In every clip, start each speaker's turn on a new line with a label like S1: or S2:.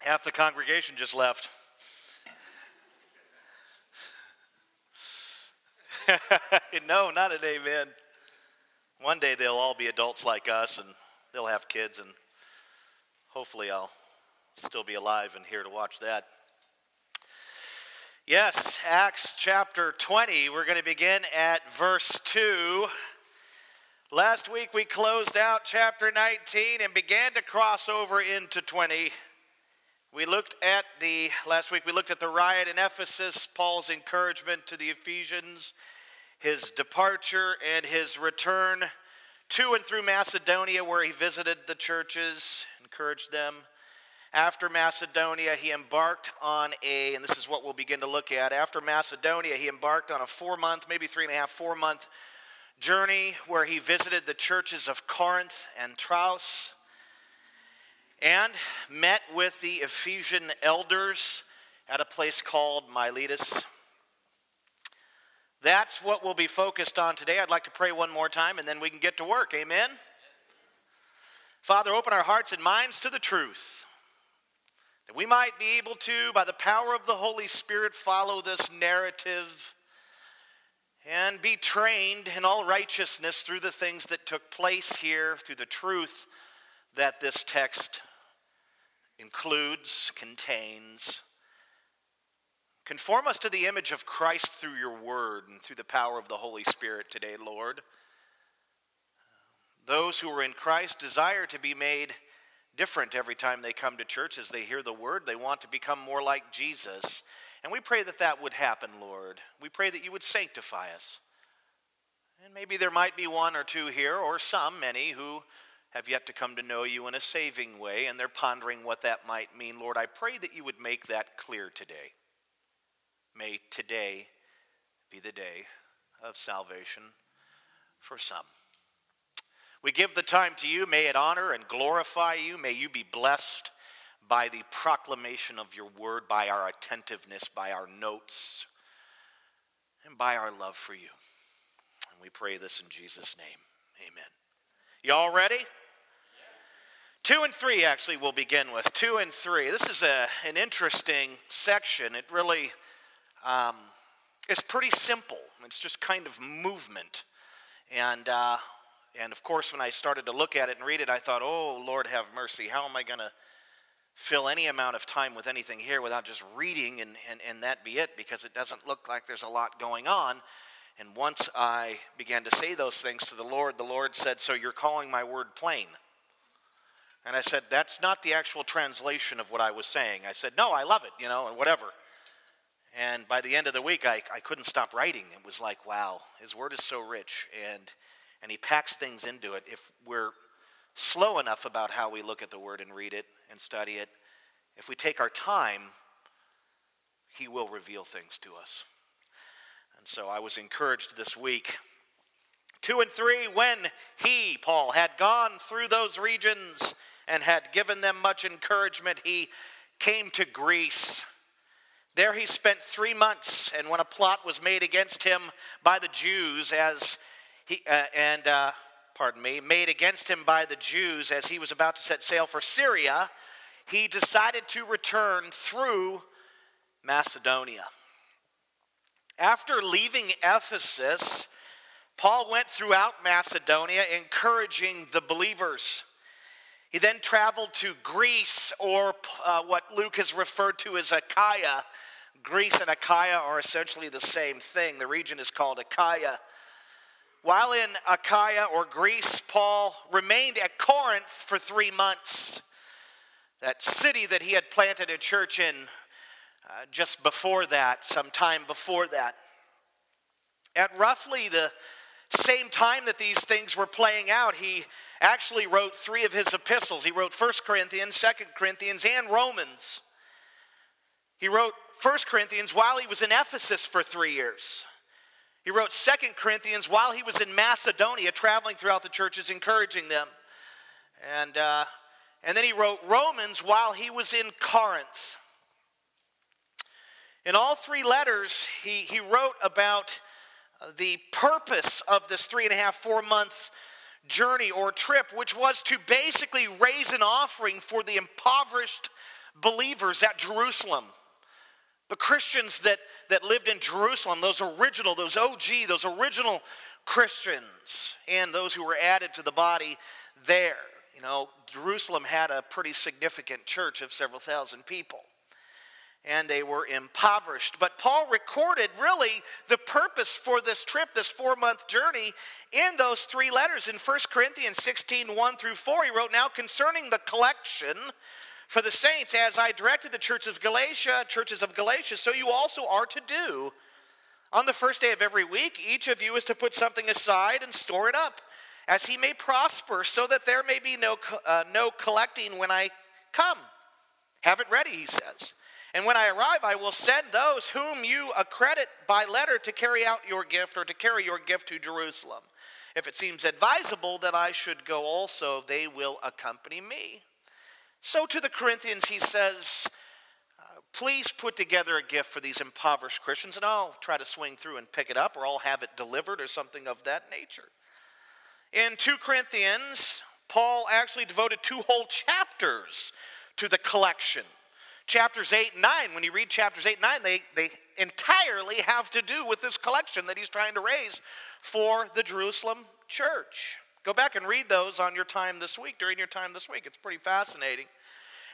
S1: Half the congregation just left. no, not an amen. One day they'll all be adults like us and they'll have kids, and hopefully I'll still be alive and here to watch that. Yes, Acts chapter 20. We're going to begin at verse 2. Last week we closed out chapter 19 and began to cross over into 20. We looked at the, last week we looked at the riot in Ephesus, Paul's encouragement to the Ephesians, his departure, and his return to and through Macedonia, where he visited the churches, encouraged them. After Macedonia, he embarked on a, and this is what we'll begin to look at. After Macedonia, he embarked on a four month, maybe three and a half, four month journey where he visited the churches of Corinth and Troas and met with the Ephesian elders at a place called Miletus. That's what we'll be focused on today. I'd like to pray one more time and then we can get to work. Amen. Father, open our hearts and minds to the truth. That we might be able to, by the power of the Holy Spirit, follow this narrative and be trained in all righteousness through the things that took place here, through the truth that this text includes, contains. Conform us to the image of Christ through your word and through the power of the Holy Spirit today, Lord. Those who are in Christ desire to be made different every time they come to church as they hear the word. They want to become more like Jesus. And we pray that that would happen, Lord. We pray that you would sanctify us. And maybe there might be one or two here, or some, many, who have yet to come to know you in a saving way, and they're pondering what that might mean. Lord, I pray that you would make that clear today. May today be the day of salvation for some. We give the time to you. May it honor and glorify you. May you be blessed by the proclamation of your word, by our attentiveness, by our notes, and by our love for you. And we pray this in Jesus' name. Amen. You all ready? Two and three, actually, we'll begin with. Two and three. This is a, an interesting section. It really um, is pretty simple. It's just kind of movement. And, uh, and of course, when I started to look at it and read it, I thought, oh, Lord, have mercy. How am I going to fill any amount of time with anything here without just reading and, and, and that be it because it doesn't look like there's a lot going on. And once I began to say those things to the Lord, the Lord said, So you're calling my word plain? And I said, That's not the actual translation of what I was saying. I said, No, I love it, you know, and whatever. And by the end of the week, I, I couldn't stop writing. It was like, wow, his word is so rich. And, and he packs things into it. If we're slow enough about how we look at the word and read it and study it, if we take our time, he will reveal things to us. And so I was encouraged this week. Two and three, when he, Paul, had gone through those regions and had given them much encouragement, he came to Greece. There he spent three months, and when a plot was made against him by the Jews, as he uh, and uh, pardon me, made against him by the Jews as he was about to set sail for Syria, he decided to return through Macedonia. After leaving Ephesus, Paul went throughout Macedonia encouraging the believers. He then traveled to Greece, or uh, what Luke has referred to as Achaia. Greece and Achaia are essentially the same thing. The region is called Achaia. While in Achaia or Greece, Paul remained at Corinth for three months, that city that he had planted a church in uh, just before that, some time before that. At roughly the same time that these things were playing out, he actually wrote three of his epistles. He wrote 1 Corinthians, 2 Corinthians, and Romans. He wrote 1 Corinthians while he was in Ephesus for three years. He wrote Second Corinthians while he was in Macedonia, traveling throughout the churches, encouraging them. And, uh, and then he wrote Romans while he was in Corinth. In all three letters, he, he wrote about the purpose of this three and a half, four month journey or trip, which was to basically raise an offering for the impoverished believers at Jerusalem. The Christians that, that lived in Jerusalem, those original, those OG, those original Christians, and those who were added to the body there. You know, Jerusalem had a pretty significant church of several thousand people and they were impoverished. But Paul recorded really the purpose for this trip, this four month journey, in those three letters. In 1 Corinthians 16 1 through 4, he wrote, Now concerning the collection for the saints, as I directed the church of Galatia, churches of Galatia, so you also are to do. On the first day of every week, each of you is to put something aside and store it up, as he may prosper, so that there may be no, uh, no collecting when I come. Have it ready, he says. And when I arrive, I will send those whom you accredit by letter to carry out your gift or to carry your gift to Jerusalem. If it seems advisable that I should go also, they will accompany me. So to the Corinthians, he says, uh, Please put together a gift for these impoverished Christians, and I'll try to swing through and pick it up, or I'll have it delivered, or something of that nature. In 2 Corinthians, Paul actually devoted two whole chapters to the collection chapters 8 and 9, when you read chapters 8 and 9, they, they entirely have to do with this collection that he's trying to raise for the Jerusalem church. Go back and read those on your time this week, during your time this week. It's pretty fascinating.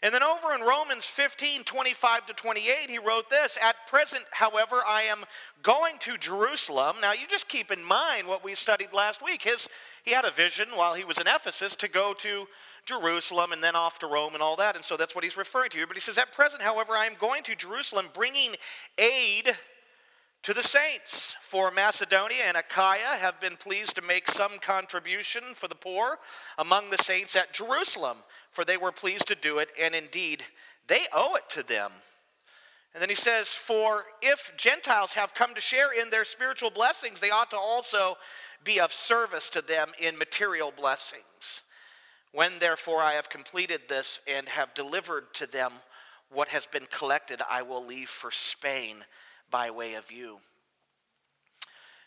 S1: And then over in Romans 15, 25 to 28, he wrote this At present, however, I am going to Jerusalem. Now, you just keep in mind what we studied last week. His, he had a vision while he was in Ephesus to go to Jerusalem and then off to Rome and all that. And so that's what he's referring to here. But he says, At present, however, I am going to Jerusalem bringing aid to the saints. For Macedonia and Achaia have been pleased to make some contribution for the poor among the saints at Jerusalem, for they were pleased to do it, and indeed they owe it to them. And then he says, For if Gentiles have come to share in their spiritual blessings, they ought to also be of service to them in material blessings. When therefore I have completed this and have delivered to them what has been collected, I will leave for Spain by way of you.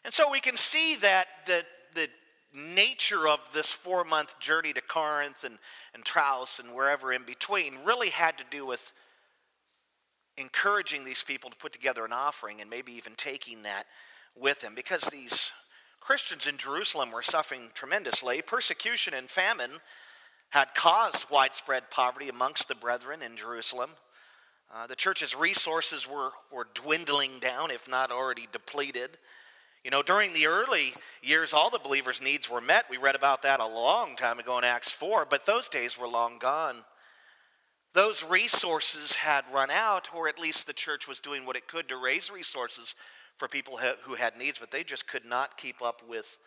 S1: And so we can see that the, the nature of this four month journey to Corinth and, and Troas and wherever in between really had to do with encouraging these people to put together an offering and maybe even taking that with them because these Christians in Jerusalem were suffering tremendously. Persecution and famine had caused widespread poverty amongst the brethren in Jerusalem. Uh, the church's resources were, were dwindling down, if not already depleted. You know, during the early years, all the believers' needs were met. We read about that a long time ago in Acts 4, but those days were long gone. Those resources had run out, or at least the church was doing what it could to raise resources for people who had needs, but they just could not keep up with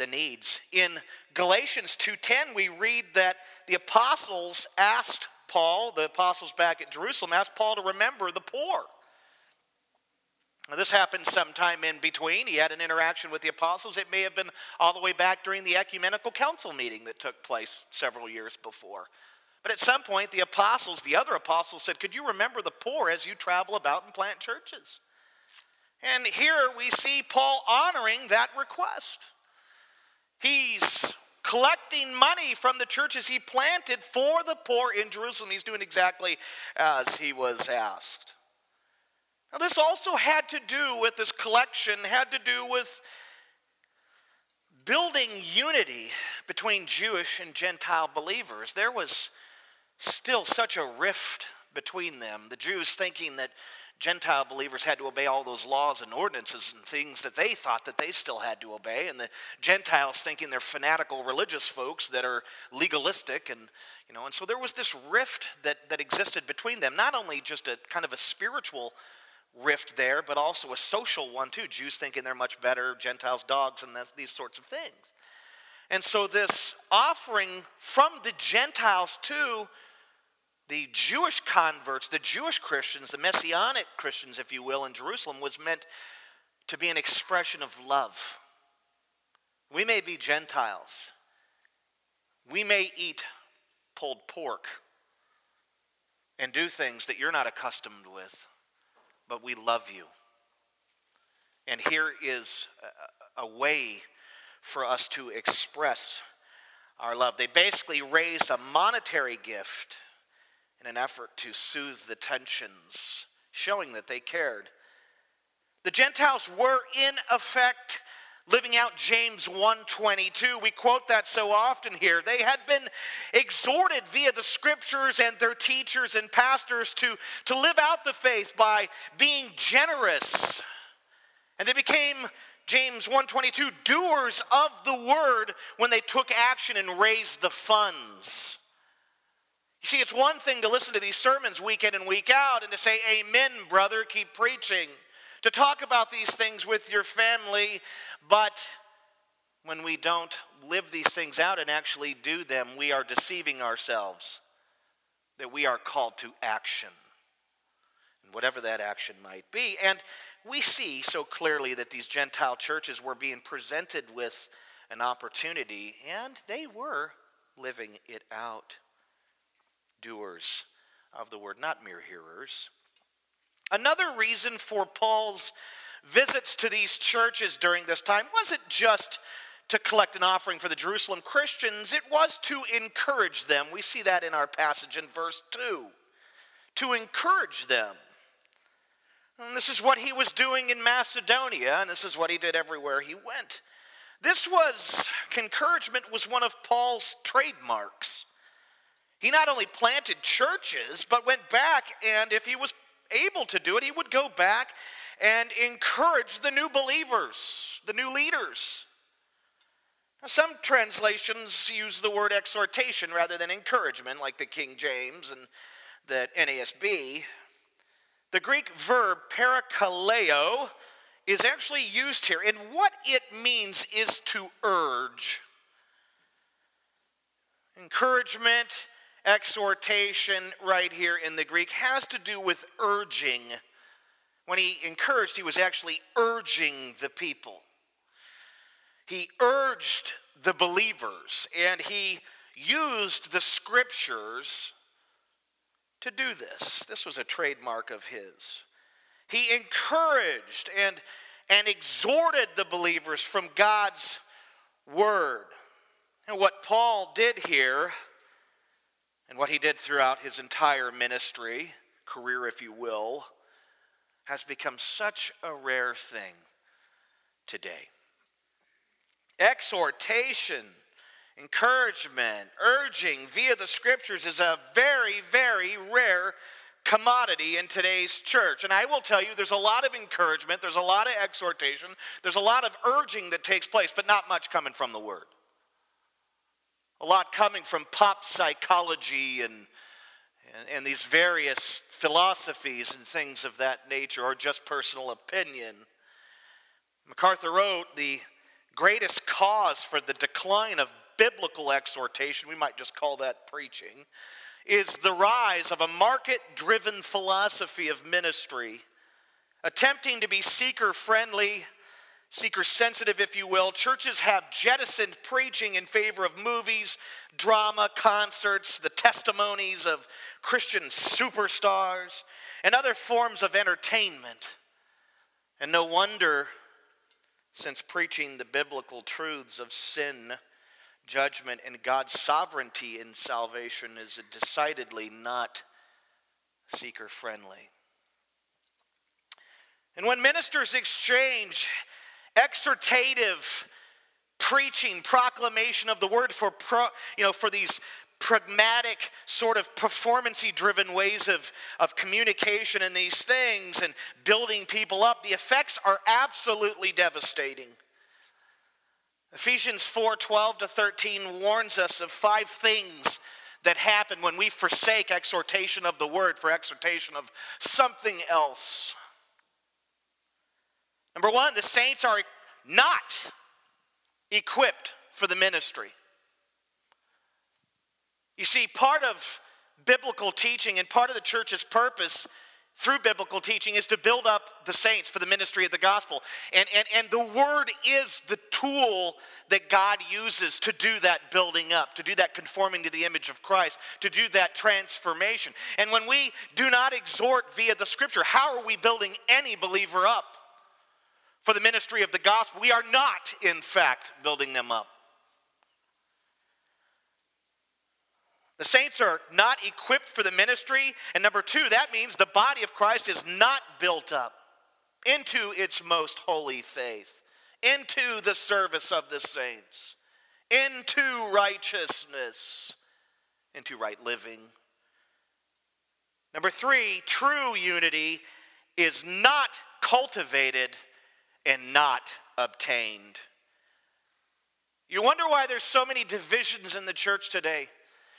S1: the needs. In Galatians 2:10 we read that the apostles asked Paul, the apostles back at Jerusalem asked Paul to remember the poor. Now, this happened sometime in between. He had an interaction with the apostles. It may have been all the way back during the ecumenical council meeting that took place several years before. But at some point, the apostles, the other apostles, said, Could you remember the poor as you travel about and plant churches? And here we see Paul honoring that request. He's collecting money from the churches he planted for the poor in Jerusalem. He's doing exactly as he was asked. Now, this also had to do with this collection, had to do with building unity between Jewish and Gentile believers. There was still such a rift between them. The Jews thinking that Gentile believers had to obey all those laws and ordinances and things that they thought that they still had to obey, and the Gentiles thinking they're fanatical religious folks that are legalistic, and you know, and so there was this rift that that existed between them. Not only just a kind of a spiritual rift there, but also a social one too. Jews thinking they're much better, Gentiles dogs, and these sorts of things. And so this offering from the Gentiles too the Jewish converts, the Jewish Christians, the Messianic Christians, if you will, in Jerusalem was meant to be an expression of love. We may be Gentiles. We may eat pulled pork and do things that you're not accustomed with, but we love you. And here is a, way for us to express our love. They basically raised a monetary gift in an effort to soothe the tensions, showing that they cared. The Gentiles were in effect living out James 122. We quote that so often here. They had been exhorted via the scriptures and their teachers and pastors to, to live out the faith by being generous. And they became James 122 doers of the word when they took action and raised the funds. You see, it's one thing to listen to these sermons week in and week out and to say, Amen, brother, keep preaching to talk about these things with your family, but when we don't live these things out and actually do them, we are deceiving ourselves that we are called to action. And whatever that action might be. And we see so clearly that these Gentile churches were being presented with an opportunity, and they were living it out. Doers of the word, not mere hearers. Another reason for Paul's visits to these churches during this time wasn't just to collect an offering for the Jerusalem Christians, it was to encourage them. We see that in our passage in verse 2. To encourage them. And this is what he was doing in Macedonia, and this is what he did everywhere he went. This was, encouragement was one of Paul's trademarks. He not only planted churches, but went back, and if he was able to do it, he would go back and encourage the new believers, the new leaders. Now, Some translations use the word exhortation rather than encouragement, like the King James and the NASB. The Greek verb parakaleo is actually used here, and what it means is to urge. Encouragement exhortation right here in the Greek has to do with urging. When he encouraged, he was actually urging the people. He urged the believers and he used the scriptures to do this. This was a trademark of his. He encouraged and, and exhorted the believers from God's word. And what Paul did here and what he did throughout his entire ministry, career, if you will, has become such a rare thing today. Exhortation, encouragement, urging via the scriptures is a very, very rare commodity in today's church. And I will tell you, there's a lot of encouragement, there's a lot of exhortation, there's a lot of urging that takes place, but not much coming from the Word a lot coming from pop psychology and, and, and, these various philosophies and things of that nature, or just personal opinion. MacArthur wrote the greatest cause for the decline of biblical exhortation, we might just call that preaching, is the rise of a market driven philosophy of ministry, attempting to be seeker friendly seeker sensitive, if you will, churches have jettisoned preaching in favor of movies, drama, concerts, the testimonies of Christian superstars, and other forms of entertainment. And no wonder, since preaching the biblical truths of sin, judgment, and God's sovereignty in salvation is decidedly not seeker friendly. And when ministers exchange exhortative preaching, proclamation of the word for, pro, you know, for these pragmatic, sort of performancy driven ways of, of communication and these things and building people up, the effects are absolutely devastating. Ephesians 4 12 to 13 warns us of five things that happen when we forsake exhortation of the word for exhortation of something else. Number one, the saints are not equipped for the ministry. You see, part of biblical teaching and part of the church's purpose through biblical teaching is to build up the saints for the ministry of the gospel. And, and, and the word is the tool that God uses to do that building up, to do that conforming to the image of Christ, to do that transformation. And when we do not exhort via the scripture, how are we building any believer up? For the ministry of the gospel. We are not, in fact, building them up. The saints are not equipped for the ministry. And number two, that means the body of Christ is not built up into its most holy faith, into the service of the saints, into righteousness, into right living. Number three, true unity is not cultivated and not obtained. You wonder why there's so many divisions in the church today.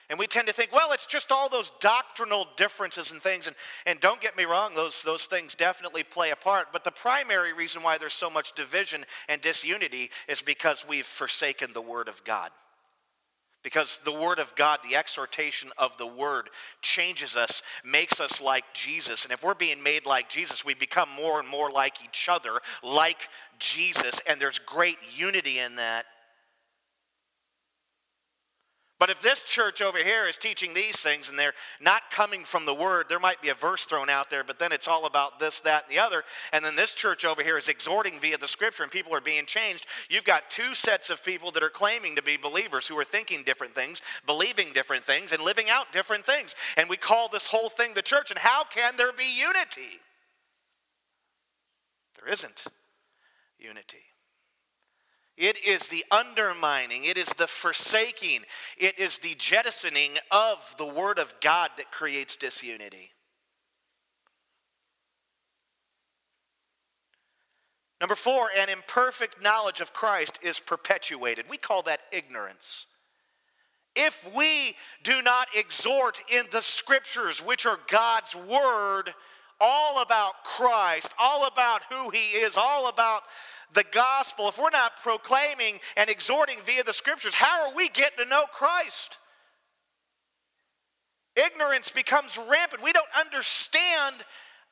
S1: And we tend to think, well, it's just all those doctrinal differences and things. And, and don't get me wrong, those, those things definitely play a part. But the primary reason why there's so much division and disunity is because we've forsaken the Word of God. Because the Word of God, the exhortation of the Word, changes us, makes us like Jesus. And if we're being made like Jesus, we become more and more like each other, like Jesus. And there's great unity in that. But if this church over here is teaching these things and they're not coming from the word, there might be a verse thrown out there, but then it's all about this, that, and the other. And then this church over here is exhorting via the scripture and people are being changed. You've got two sets of people that are claiming to be believers who are thinking different things, believing different things, and living out different things. And we call this whole thing the church. And how can there be unity? There isn't unity. It is the undermining, it is the forsaking, it is the jettisoning of the Word of God that creates disunity. Number four, an imperfect knowledge of Christ is perpetuated. We call that ignorance. If we do not exhort in the scriptures, which are God's word, all about Christ, all about who he is, all about the gospel, if we're not proclaiming and exhorting via the scriptures, how are we getting to know Christ? Ignorance becomes rampant. We don't understand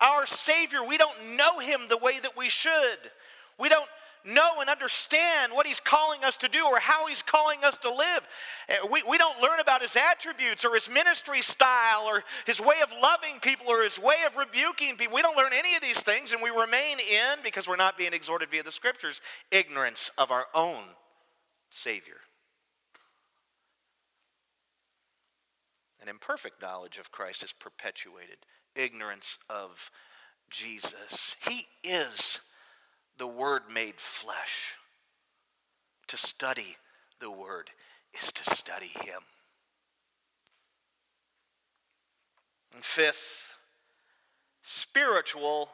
S1: our Savior. We don't know Him the way that we should. We don't know and understand what He's calling us to do or how He's calling us to live. Eh, we, we don't learn about His attributes or His ministry style or His way of loving people or His way of rebuking people. We don't learn any of these things and we remain in, because we're not being exhorted via the scriptures, ignorance of our own Savior. An imperfect knowledge of Christ is perpetuated, ignorance of Jesus. He is the Word made flesh. To study the Word is to study Him. And fifth, spiritual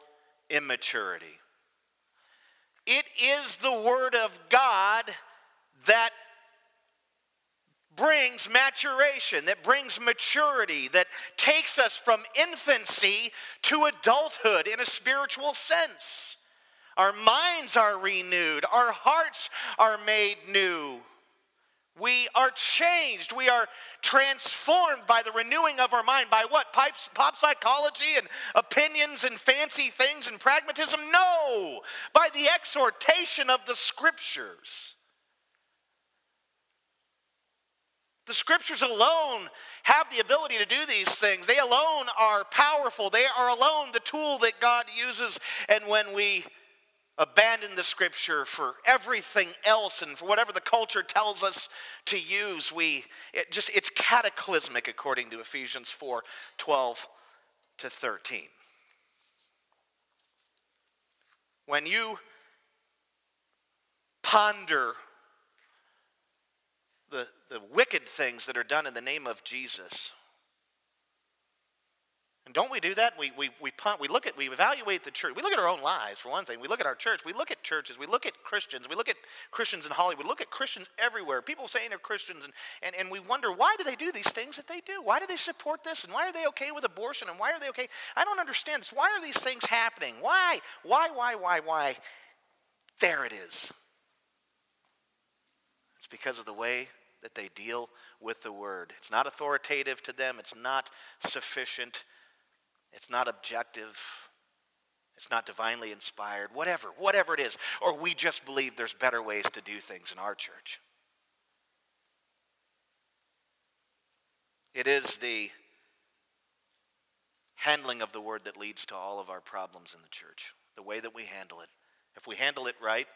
S1: immaturity. It is the Word of God that brings maturation, that brings maturity, that takes us from infancy to adulthood in a spiritual sense. Our minds are renewed. Our hearts are made new. We are changed. We are transformed by the renewing of our mind. By what? Pop psychology and opinions and fancy things and pragmatism? No. By the exhortation of the scriptures. The scriptures alone have the ability to do these things. They alone are powerful. They are alone the tool that God uses. And when we abandon the scripture for everything else and for whatever the culture tells us to use we it just it's cataclysmic according to ephesians 4 12 to 13 when you ponder the, the wicked things that are done in the name of jesus and don't we do that? We, we, we, punt, we look at, we evaluate the church. We look at our own lives, for one thing. We look at our church. We look at churches. We look at Christians. We look at Christians in Hollywood. We look at Christians everywhere. People saying they're Christians. And, and, and we wonder, why do they do these things that they do? Why do they support this? And why are they okay with abortion? And why are they okay? I don't understand this. Why are these things happening? Why? Why, why, why, why? There it is. It's because of the way that they deal with the word. It's not authoritative to them, it's not sufficient it's not objective. It's not divinely inspired, whatever, whatever it is. Or we just believe there's better ways to do things in our church. It is the handling of the word that leads to all of our problems in the church, the way that we handle it. If we handle it right,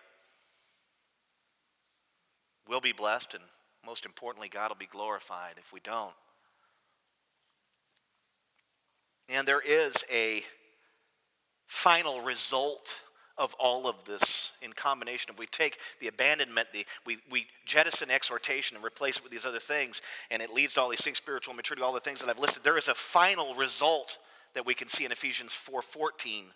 S1: we'll be blessed, and most importantly, God will be glorified. If we don't, And there is a final result of all of this in combination. If we take the abandonment, the, we, we jettison exhortation and replace it with these other things, and it leads to all these things, spiritual maturity, all the things that I've listed, there is a final result that we can see in Ephesians 4:14.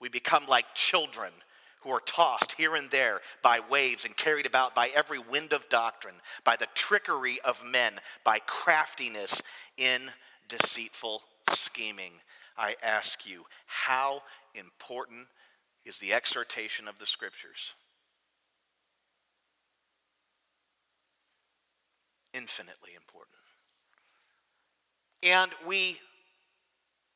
S1: We become like children who are tossed here and there by waves and carried about by every wind of doctrine, by the trickery of men, by craftiness in deceitful scheming. I ask you, how important is the exhortation of the scriptures? Infinitely important. And we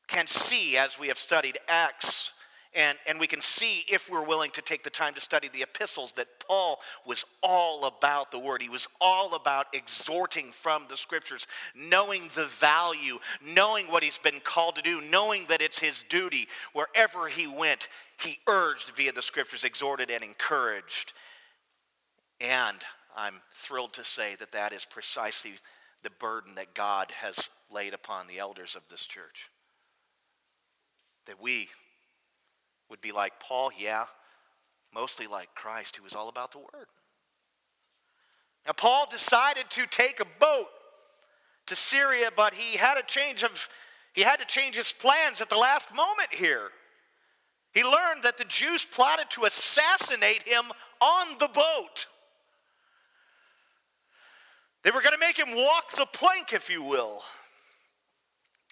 S1: can see as we have studied Acts and, and we can see if we're willing to take the time to study the epistles that Paul was all about the word. He was all about exhorting from the scriptures, knowing the value, knowing what he's been called to do, knowing that it's his duty. Wherever he went, he urged via the scriptures, exhorted, and encouraged. And I'm thrilled to say that that is precisely the burden that God has laid upon the elders of this church. That we would be like Paul, yeah, mostly like Christ, who was all about the Word. Now, Paul decided to take a boat to Syria, but he had a change of he had to change his plans at the last moment here. He learned that the Jews plotted to assassinate him on the boat. They were going to make him walk the plank, if you will.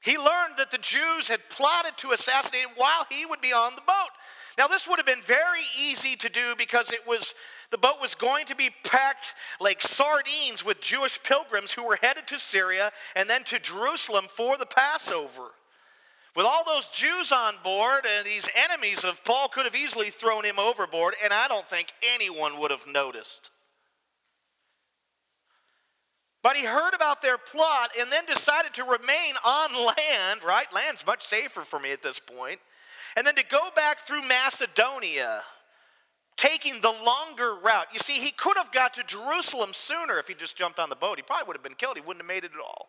S1: He learned that the Jews had plotted to assassinate him while he would be on the boat. Now, this would have been very easy to do because it was the boat was going to be packed like sardines with Jewish pilgrims who were headed to Syria and then to Jerusalem for the Passover. With all those Jews on board and these enemies of Paul could have easily thrown him overboard, and I don't think anyone would have noticed. But he heard about their plot and then decided to remain on land, right? Land's much safer for me at this point. And then to go back through Macedonia, taking the longer route. You see, he could have got to Jerusalem sooner if he just jumped on the boat. He probably would have been killed. He wouldn't have made it at all.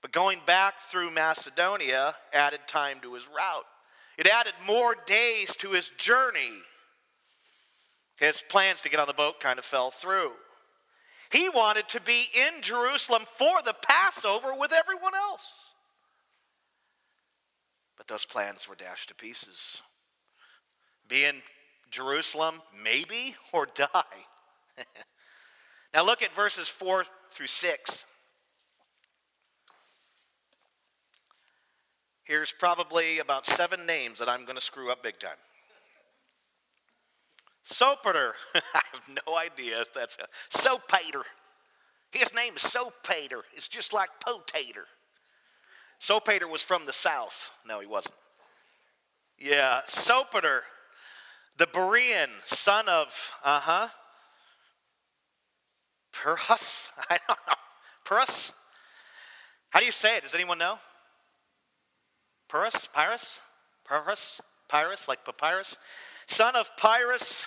S1: But going back through Macedonia added time to his route. It added more days to his journey. His plans to get on the boat kind of fell through. He wanted to be in Jerusalem for the Passover with everyone else. But those plans were dashed to pieces. Be in Jerusalem, maybe, or die. now look at verses 4 through 6. Here's probably about seven names that I'm going to screw up big time. Sopater. I have no idea if that's a Sopater. His name is Sopater. It's just like potater. Sopater was from the south. No, he wasn't. Yeah, Sopater, the Berean, son of, uh huh, Perus. I don't know. Perus? How do you say it? Does anyone know? Perus? Pyrrhus? Perus? Pyrrhus, like papyrus? Son of Pyrrhus,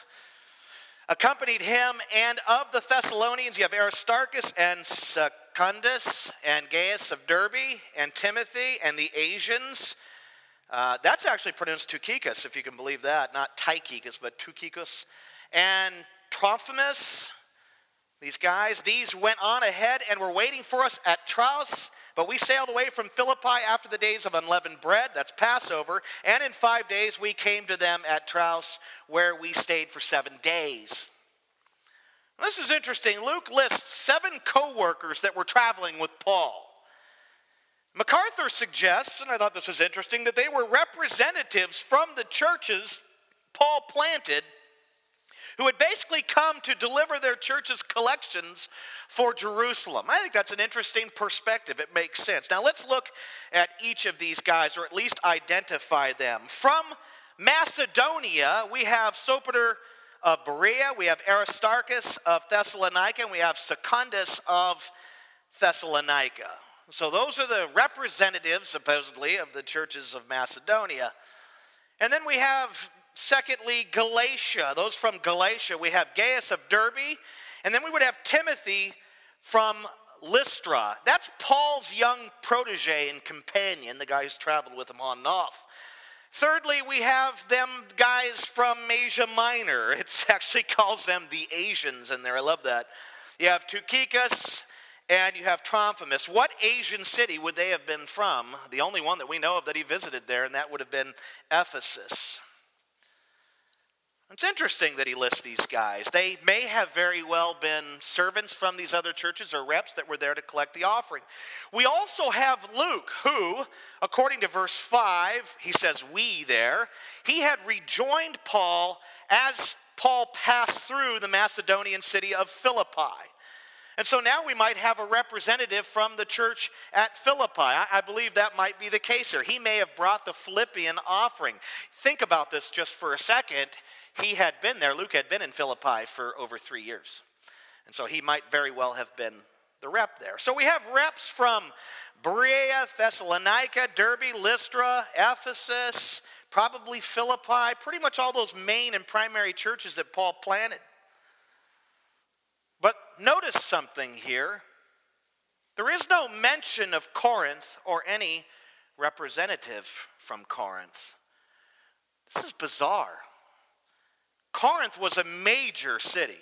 S1: accompanied him, and of the Thessalonians, you have Aristarchus and Secundus, and Gaius of Derbe, and Timothy, and the Asians. Uh, that's actually pronounced Tukikos, if you can believe that. Not Tychicus, but Tukikos. And Trophimus, these guys, these went on ahead and were waiting for us at Troas. But we sailed away from Philippi after the days of unleavened bread, that's Passover, and in five days we came to them at Troas, where we stayed for seven days. This is interesting. Luke lists seven co workers that were traveling with Paul. MacArthur suggests, and I thought this was interesting, that they were representatives from the churches Paul planted who had basically come to deliver their church's collections for Jerusalem. I think that's an interesting perspective. It makes sense. Now let's look at each of these guys, or at least identify them. From Macedonia, we have Sopater of Berea, we have Aristarchus of Thessalonica, and we have Secundus of Thessalonica. So those are the representatives, supposedly, of the churches of Macedonia. And then we have Secondly, Galatia. Those from Galatia, we have Gaius of Derbe, and then we would have Timothy from Lystra. That's Paul's young protege and companion, the guy who's traveled with him on and off. Thirdly, we have them guys from Asia Minor. It actually calls them the Asians in there. I love that. You have Tychicus and you have Trophimus. What Asian city would they have been from? The only one that we know of that he visited there, and that would have been Ephesus. It's interesting that he lists these guys. They may have very well been servants from these other churches or reps that were there to collect the offering. We also have Luke, who, according to verse 5, he says, We there, he had rejoined Paul as Paul passed through the Macedonian city of Philippi. And so now we might have a representative from the church at Philippi. I, believe that might be the case here. He may have brought the Philippian offering. Think about this just for a second. He had been there, Luke had been in Philippi for over three years. And so he might very well have been the rep there. So we have reps from Berea, Thessalonica, Derbe, Lystra, Ephesus, probably Philippi, pretty much all those main and primary churches that Paul planted. But notice something here. There is no mention of Corinth or any representative from Corinth. This is bizarre. Corinth was a major city,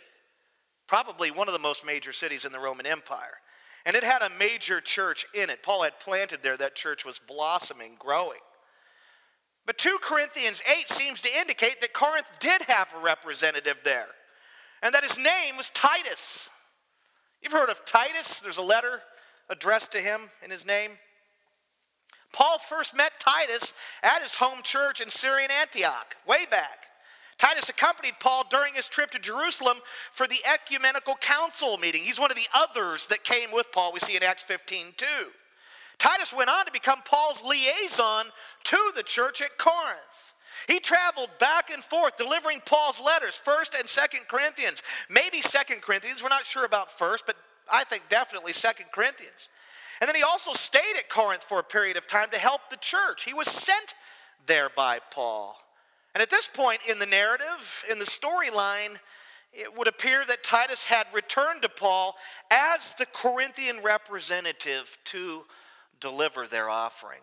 S1: probably one of the most major cities in the Roman Empire. And it had a major church in it. Paul had planted there, that church was blossoming, growing. But 2 Corinthians 8 seems to indicate that Corinth did have a representative there and that his name was Titus. You've heard of Titus? There's a letter addressed to him in his name. Paul first met Titus at his home church in Syrian Antioch, way back. Titus accompanied Paul during his trip to Jerusalem for the ecumenical council meeting. He's one of the others that came with Paul, we see in Acts 15 too. Titus went on to become Paul's liaison to the church at Corinth. He traveled back and forth delivering Paul's letters, 1st and 2nd Corinthians. Maybe 2nd Corinthians, we're not sure about 1st, but I think definitely 2nd Corinthians. And then he also stayed at Corinth for a period of time to help the church. He was sent there by Paul. And at this point in the narrative, in the storyline, it would appear that Titus had returned to Paul as the Corinthian representative to deliver their offering.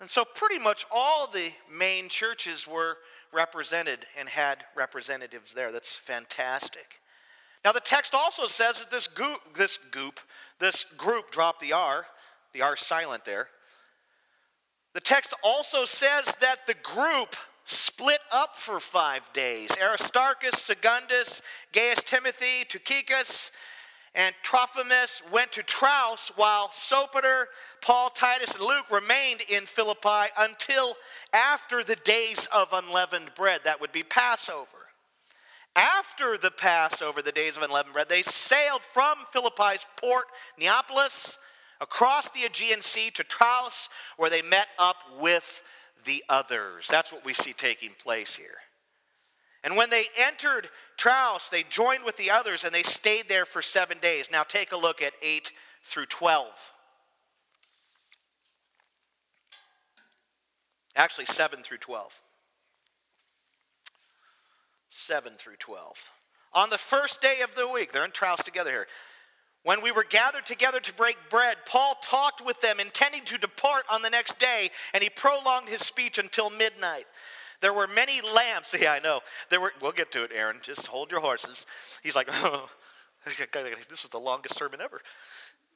S1: And so, pretty much all the main churches were represented and had representatives there. That's fantastic. Now, the text also says that this goop, this goop, this group dropped the R, the R silent there. The text also says that the group split up for five days. Aristarchus, Secundus, Gaius Timothy, Tychicus, and Trophimus went to Troas, while Sopater, Paul, Titus, and Luke remained in Philippi until after the days of unleavened bread. That would be Passover. After the Passover, the days of unleavened bread, they sailed from Philippi's port, Neapolis, across the Aegean Sea to Troas, where they met up with the others. That's what we see taking place here. And when they entered Troas, they joined with the others and they stayed there for seven days. Now take a look at 8 through 12. Actually, 7 through 12. 7 through 12. On the first day of the week, they're in Troas together here. When we were gathered together to break bread, Paul talked with them, intending to depart on the next day, and he prolonged his speech until midnight. There were many lamps. Yeah, I know. There were. We'll get to it, Aaron. Just hold your horses. He's like, oh, this was the longest sermon ever.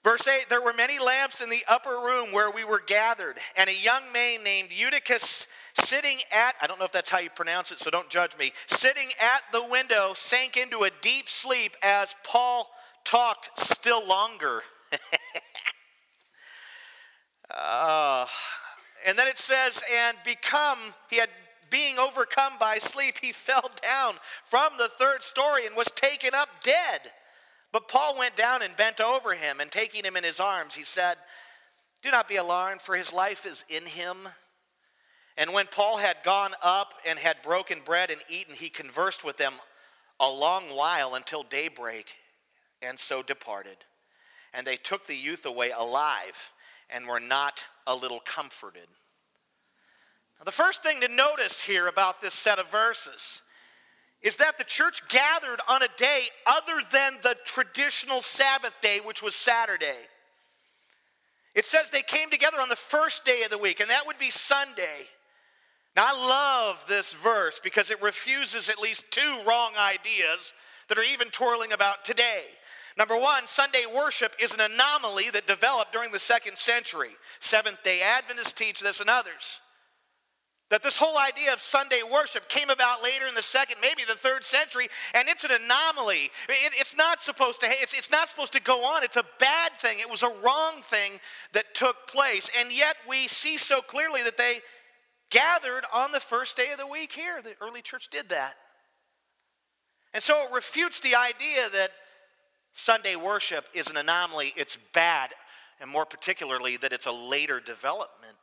S1: Verse 8 There were many lamps in the upper room where we were gathered, and a young man named Eutychus sitting at, I don't know if that's how you pronounce it, so don't judge me, sitting at the window sank into a deep sleep as Paul talked still longer. uh, and then it says, and become, he had being overcome by sleep, he fell down from the third story and was taken up dead. But Paul went down and bent over him, and taking him in his arms, he said, Do not be alarmed, for his life is in him. And when Paul had gone up and had broken bread and eaten, he conversed with them a long while until daybreak, and so departed. And they took the youth away alive and were not a little comforted. Now, the first thing to notice here about this set of verses is that the church gathered on a day other than the traditional Sabbath day, which was Saturday. It says they came together on the first day of the week, and that would be Sunday. Now, I love this verse because it refuses at least two wrong ideas that are even twirling about today. Number one, Sunday worship is an anomaly that developed during the second century. Seventh day Adventists teach this and others. That this whole idea of Sunday worship came about later in the second, maybe the third century, and it's an anomaly. It, it's not supposed to. It's, it's not supposed to go on. It's a bad thing. It was a wrong thing that took place, and yet we see so clearly that they gathered on the first day of the week. Here, the early church did that, and so it refutes the idea that Sunday worship is an anomaly. It's bad, and more particularly that it's a later development.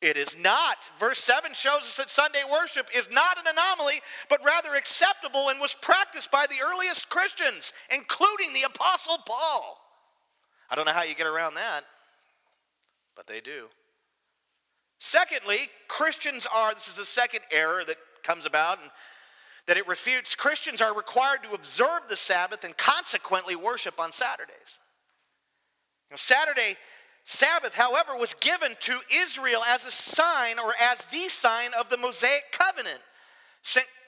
S1: It is not. Verse 7 shows us that Sunday worship is not an anomaly, but rather acceptable and was practiced by the earliest Christians, including the Apostle Paul. I don't know how you get around that, but they do. Secondly, Christians are, this is the second error that comes about and that it refutes. Christians are required to observe the Sabbath and consequently worship on Saturdays. Now, Saturday Sabbath, however, was given to Israel as a sign or as the sign of the Mosaic covenant.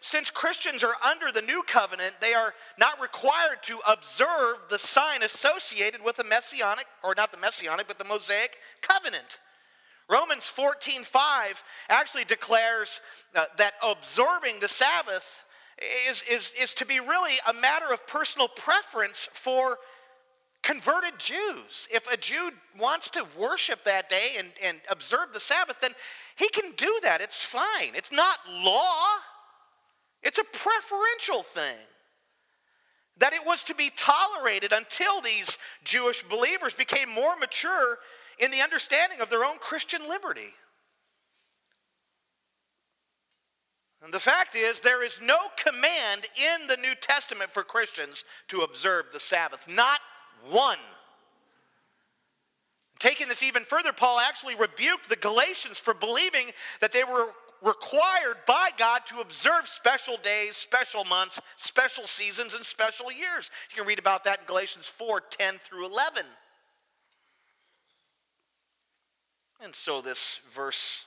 S1: Since Christians are under the new covenant, they are not required to observe the sign associated with the messianic, or not the messianic, but the Mosaic covenant. Romans 14:5 actually declares uh, that observing the Sabbath is, is, is to be really a matter of personal preference for converted Jews. If a Jew wants to worship that day and, and observe the Sabbath, then he can do that. It's fine. It's not law, it's a preferential thing. That it was to be tolerated until these Jewish believers became more mature in the understanding of their own Christian liberty. And the fact is, there is no command in the New Testament for Christians to observe the Sabbath, not one. Taking this even further, Paul actually rebuked the Galatians for believing that they were required by God to observe special days, special months, special seasons, and special years. You can read about that in Galatians 4 10 through 11. And so this verse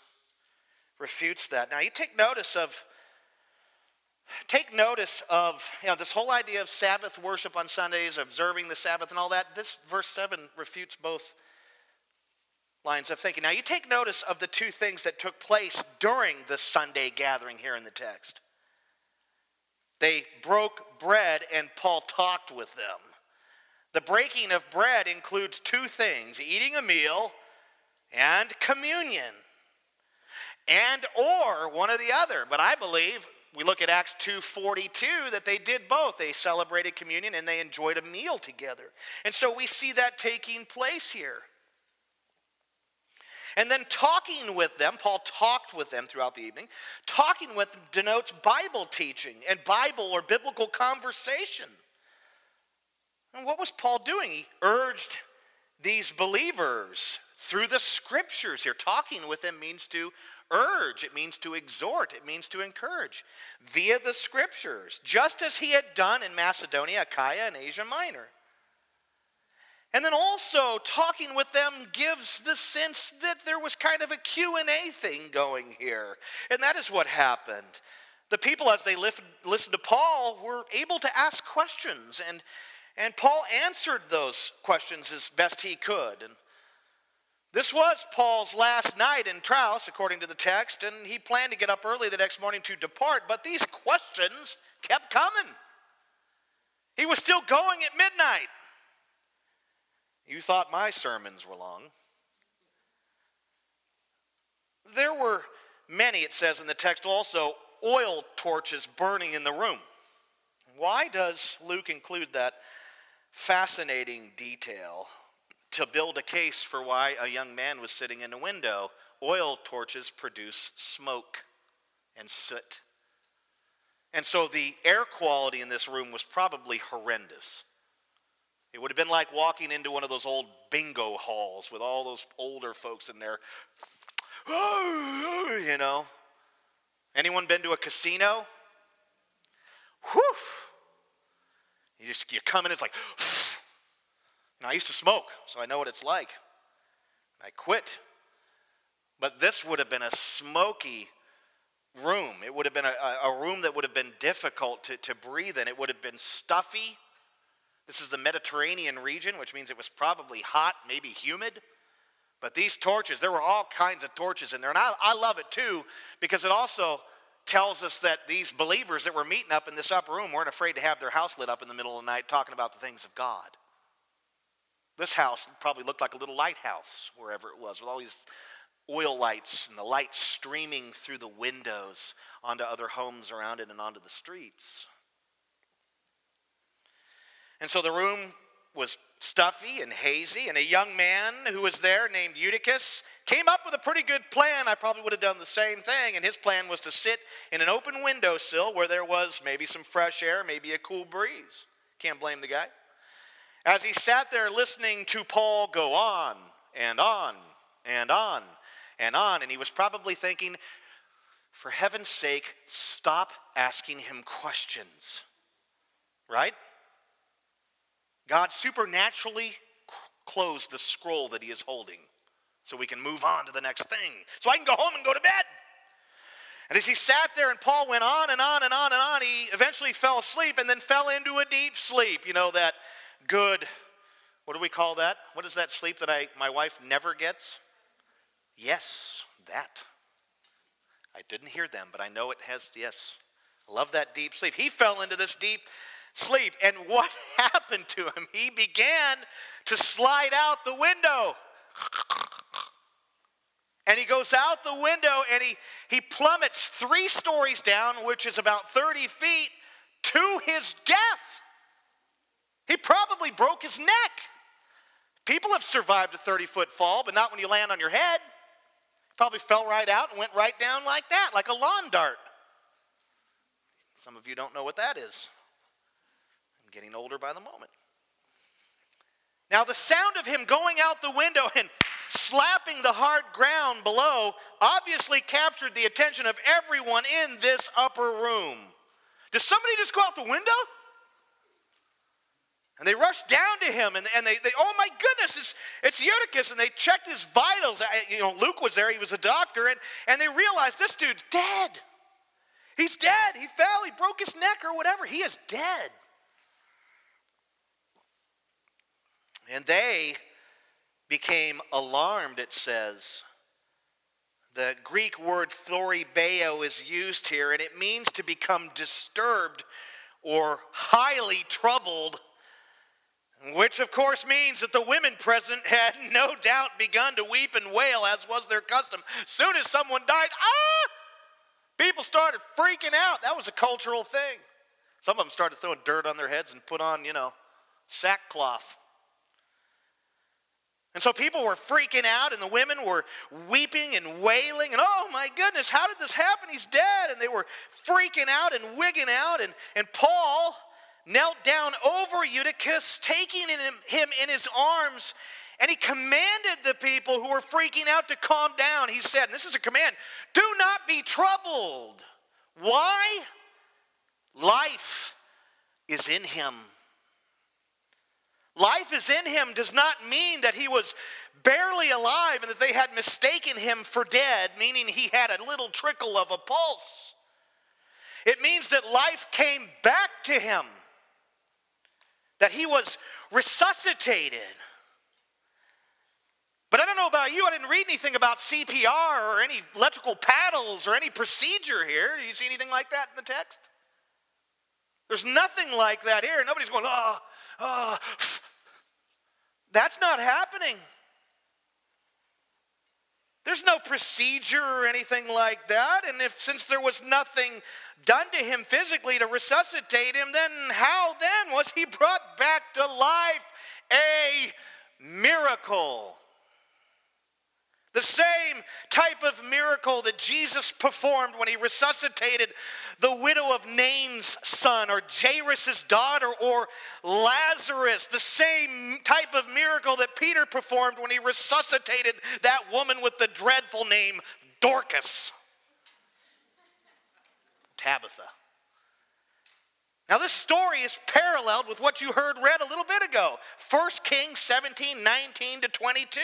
S1: refutes that. Now you take notice of Take notice of you know, this whole idea of Sabbath worship on Sundays, observing the Sabbath, and all that. This verse 7 refutes both lines of thinking. Now, you take notice of the two things that took place during the Sunday gathering here in the text. They broke bread, and Paul talked with them. The breaking of bread includes two things eating a meal and communion and or one or the other but i believe we look at Acts 2:42 that they did both. They celebrated communion and they enjoyed a meal together. And so we see that taking place here. And then talking with them, Paul talked with them throughout the evening. Talking with them denotes Bible teaching and Bible or biblical conversation. And what was Paul doing? He urged these believers through the scriptures here. Talking with them means to urge, it means to exhort, it means to encourage via the scriptures, just as he had done in Macedonia, Achaia, and Asia Minor. And then also talking with them gives the sense that there was kind of a Q&A thing going here. And that is what happened. The people as they listened to Paul were able to ask questions and and Paul answered those questions as best he could. And this was Paul's last night in Troas, according to the text, and he planned to get up early the next morning to depart, but these questions kept coming. He was still going at midnight. You thought my sermons were long. There were many, it says in the text also, oil torches burning in the room. Why does Luke include that fascinating detail? To build a case for why a young man was sitting in a window. Oil torches produce smoke and soot. And so the air quality in this room was probably horrendous. It would have been like walking into one of those old bingo halls with all those older folks in there, you know. Anyone been to a casino? Whew. You just you come in, it's like, I used to smoke, so I know what it's like. I quit. But this would have been a smoky room. It would have been a, a room that would have been difficult to, to breathe in. It would have been stuffy. This is the Mediterranean region, which means it was probably hot, maybe humid. But these torches, there were all kinds of torches in there. And I, I love it too because it also tells us that these believers that were meeting up in this upper room weren't afraid to have their house lit up in the middle of the night talking about the things of God. This house probably looked like a little lighthouse wherever it was with all these oil lights and the light streaming through the windows onto other homes around it and onto the streets. And so the room was stuffy and hazy, and a young man who was there named Eutychus came up with a pretty good plan. I probably would have done the same thing, and his plan was to sit in an open windowsill where there was maybe some fresh air, maybe a cool breeze. Can't blame the guy. As he sat there listening to Paul go on and on and on and on, and he was probably thinking, for heaven's sake, stop asking him questions. Right? God supernaturally closed the scroll that he is holding so we can move on to the next thing. So I can go home and go to bed. And as he sat there and Paul went on and on and on and on, he eventually fell asleep and then fell into a deep sleep. You know, that good, what do we call that? What is that sleep that I, my wife never gets? Yes, that. I didn't hear them, but I know it has, yes. I love that deep sleep. He fell into this deep sleep. And what happened to him? He began to slide out the window. And he goes out the window and he, he plummets three stories down, which is about 30 feet, to his death. He probably broke his neck. People have survived a 30 foot fall, but not when you land on your head. Probably fell right out and went right down like that, like a lawn dart. Some of you don't know what that is I'm getting older by the moment. Now, the sound of him going out the window and slapping the hard ground below obviously captured the attention of everyone in this upper room. Does somebody just go out the window? And they rushed down to him and, and they, they, oh my goodness, it's, it's Eutychus. And they checked his vitals. You know, Luke was there, he was a doctor, and, and they realized this dude's dead. He's dead. He fell, he broke his neck or whatever. He is dead. And they became alarmed, it says. The Greek word thoribeo is used here, and it means to become disturbed or highly troubled, which of course means that the women present had no doubt begun to weep and wail, as was their custom. Soon as someone died, ah! People started freaking out. That was a cultural thing. Some of them started throwing dirt on their heads and put on, you know, sackcloth. And so people were freaking out, and the women were weeping and wailing, and oh my goodness, how did this happen? He's dead. And they were freaking out and wigging out. And, and Paul knelt down over Eutychus, taking him, him in his arms, and he commanded the people who were freaking out to calm down. He said, and this is a command do not be troubled. Why? Life is in him. Life is in him does not mean that he was barely alive and that they had mistaken him for dead, meaning he had a little trickle of a pulse. It means that life came back to him, that he was resuscitated. But I don't know about you, I didn't read anything about CPR or any electrical paddles or any procedure here. Do you see anything like that in the text? There's nothing like that here. Nobody's going, oh, oh, that's not happening. There's no procedure or anything like that. And if since there was nothing done to him physically to resuscitate him, then how then was he brought back to life? A miracle. The same type of miracle that Jesus performed when he resuscitated the widow of Nain's son, or Jairus' daughter, or Lazarus. The same type of miracle that Peter performed when he resuscitated that woman with the dreadful name Dorcas. Tabitha. Now, this story is paralleled with what you heard read a little bit ago 1 Kings 17 19 to 22,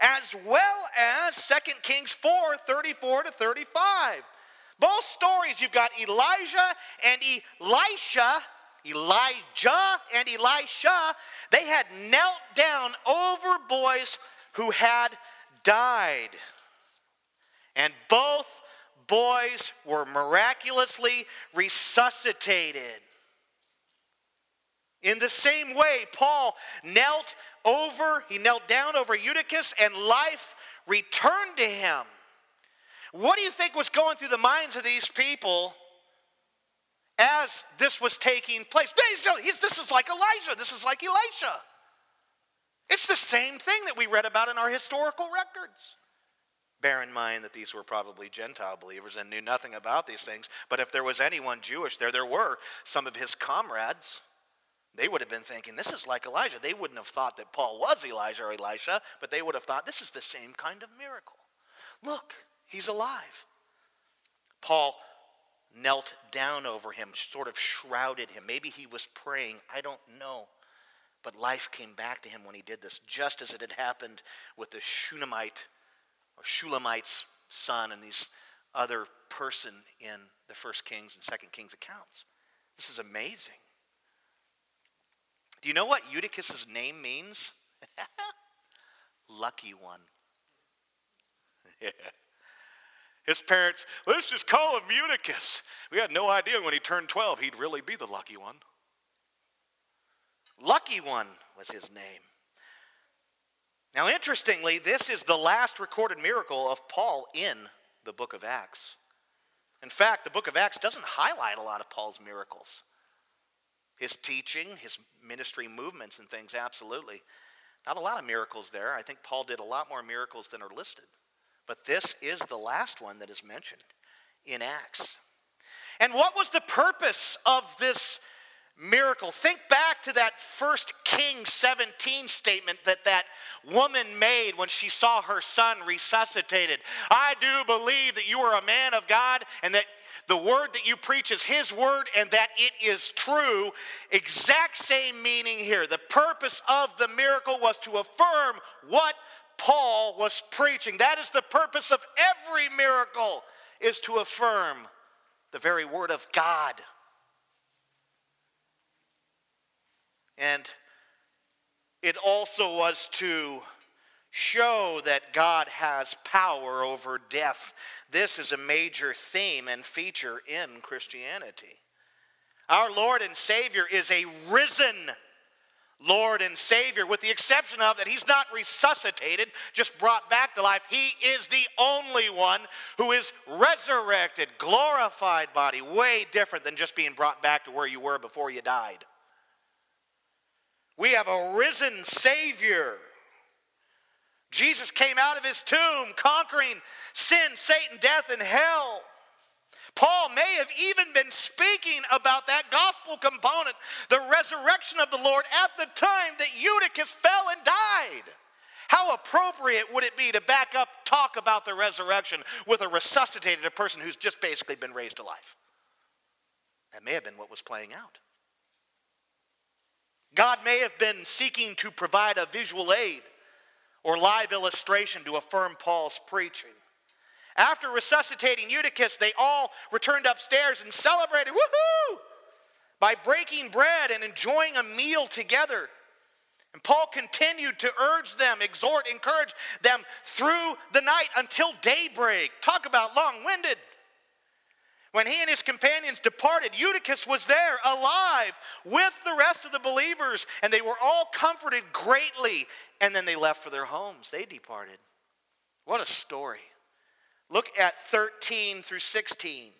S1: as well as 2 Kings 4 34 to 35. Both stories, you've got Elijah and Elisha, Elijah and Elisha, they had knelt down over boys who had died. And both boys were miraculously resuscitated. In the same way, Paul knelt over, he knelt down over Eutychus, and life returned to him. What do you think was going through the minds of these people as this was taking place? This is like Elijah, this is like Elisha. It's the same thing that we read about in our historical records. Bear in mind that these were probably Gentile believers and knew nothing about these things, but if there was anyone Jewish there, there were some of his comrades they would have been thinking, this is like Elijah. They wouldn't have thought that Paul was Elijah or Elisha, but they would have thought, this is the same kind of miracle. Look, he's alive. Paul knelt down over him, sort of shrouded him. Maybe he was praying. I don't know. But life came back to him when he did this, just as it had happened with the Shunammite or Shulamite's son and these other person in the first Kings and second Kings accounts. This is amazing. Do you know what Eutychus' name means? Lucky one. His parents, let's just call him Eutychus. We had no idea when he turned 12 he'd really be the lucky one. Lucky one was his name. Now, interestingly, this is the last recorded miracle of Paul in the book of Acts. In fact, the book of Acts doesn't highlight a lot of Paul's miracles. His teaching, his ministry movements and things, absolutely. Not a lot of miracles there. I think Paul did a lot more miracles than are listed. But this is the last one that is mentioned in Acts. And what was the purpose of this miracle? Think back to that first King 17 statement that that woman made when she saw her son resuscitated. I do believe that you are a man of God and that the word that you preach is His word and that it is true. Exact same meaning here. The purpose of the miracle was to affirm what Paul was preaching. That is the purpose of every miracle is to affirm the very word of God. And it also was to show that God has power over death. This is a major theme and feature in Christianity. Our Lord and Savior is a risen Lord and Savior, with the exception of that He's not resuscitated, just brought back to life. He is the only one who is resurrected, glorified body, way different than just being brought back to where you were before you died. We have a risen Savior Jesus came out of his tomb conquering sin, Satan, death, and hell. Paul may have even been speaking about that gospel component, the resurrection of the Lord, at the time that Eutychus fell and died. How appropriate would it be to back up, talk about the resurrection with a resuscitated person who's just basically been raised to life? That may have been what was playing out. God may have been seeking to provide a visual aid or live illustration to affirm Paul's preaching. After resuscitating Eutychus, they all returned upstairs and celebrated, woohoo, by breaking bread and enjoying a meal together. And Paul continued to urge them, exhort, encourage them through the night until daybreak. Talk about long winded. When he and his companions departed, Eutychus was there, alive, with the rest of the believers, and they were all comforted greatly. And then they left for their homes. They departed. What a story. Look at 13 through 16.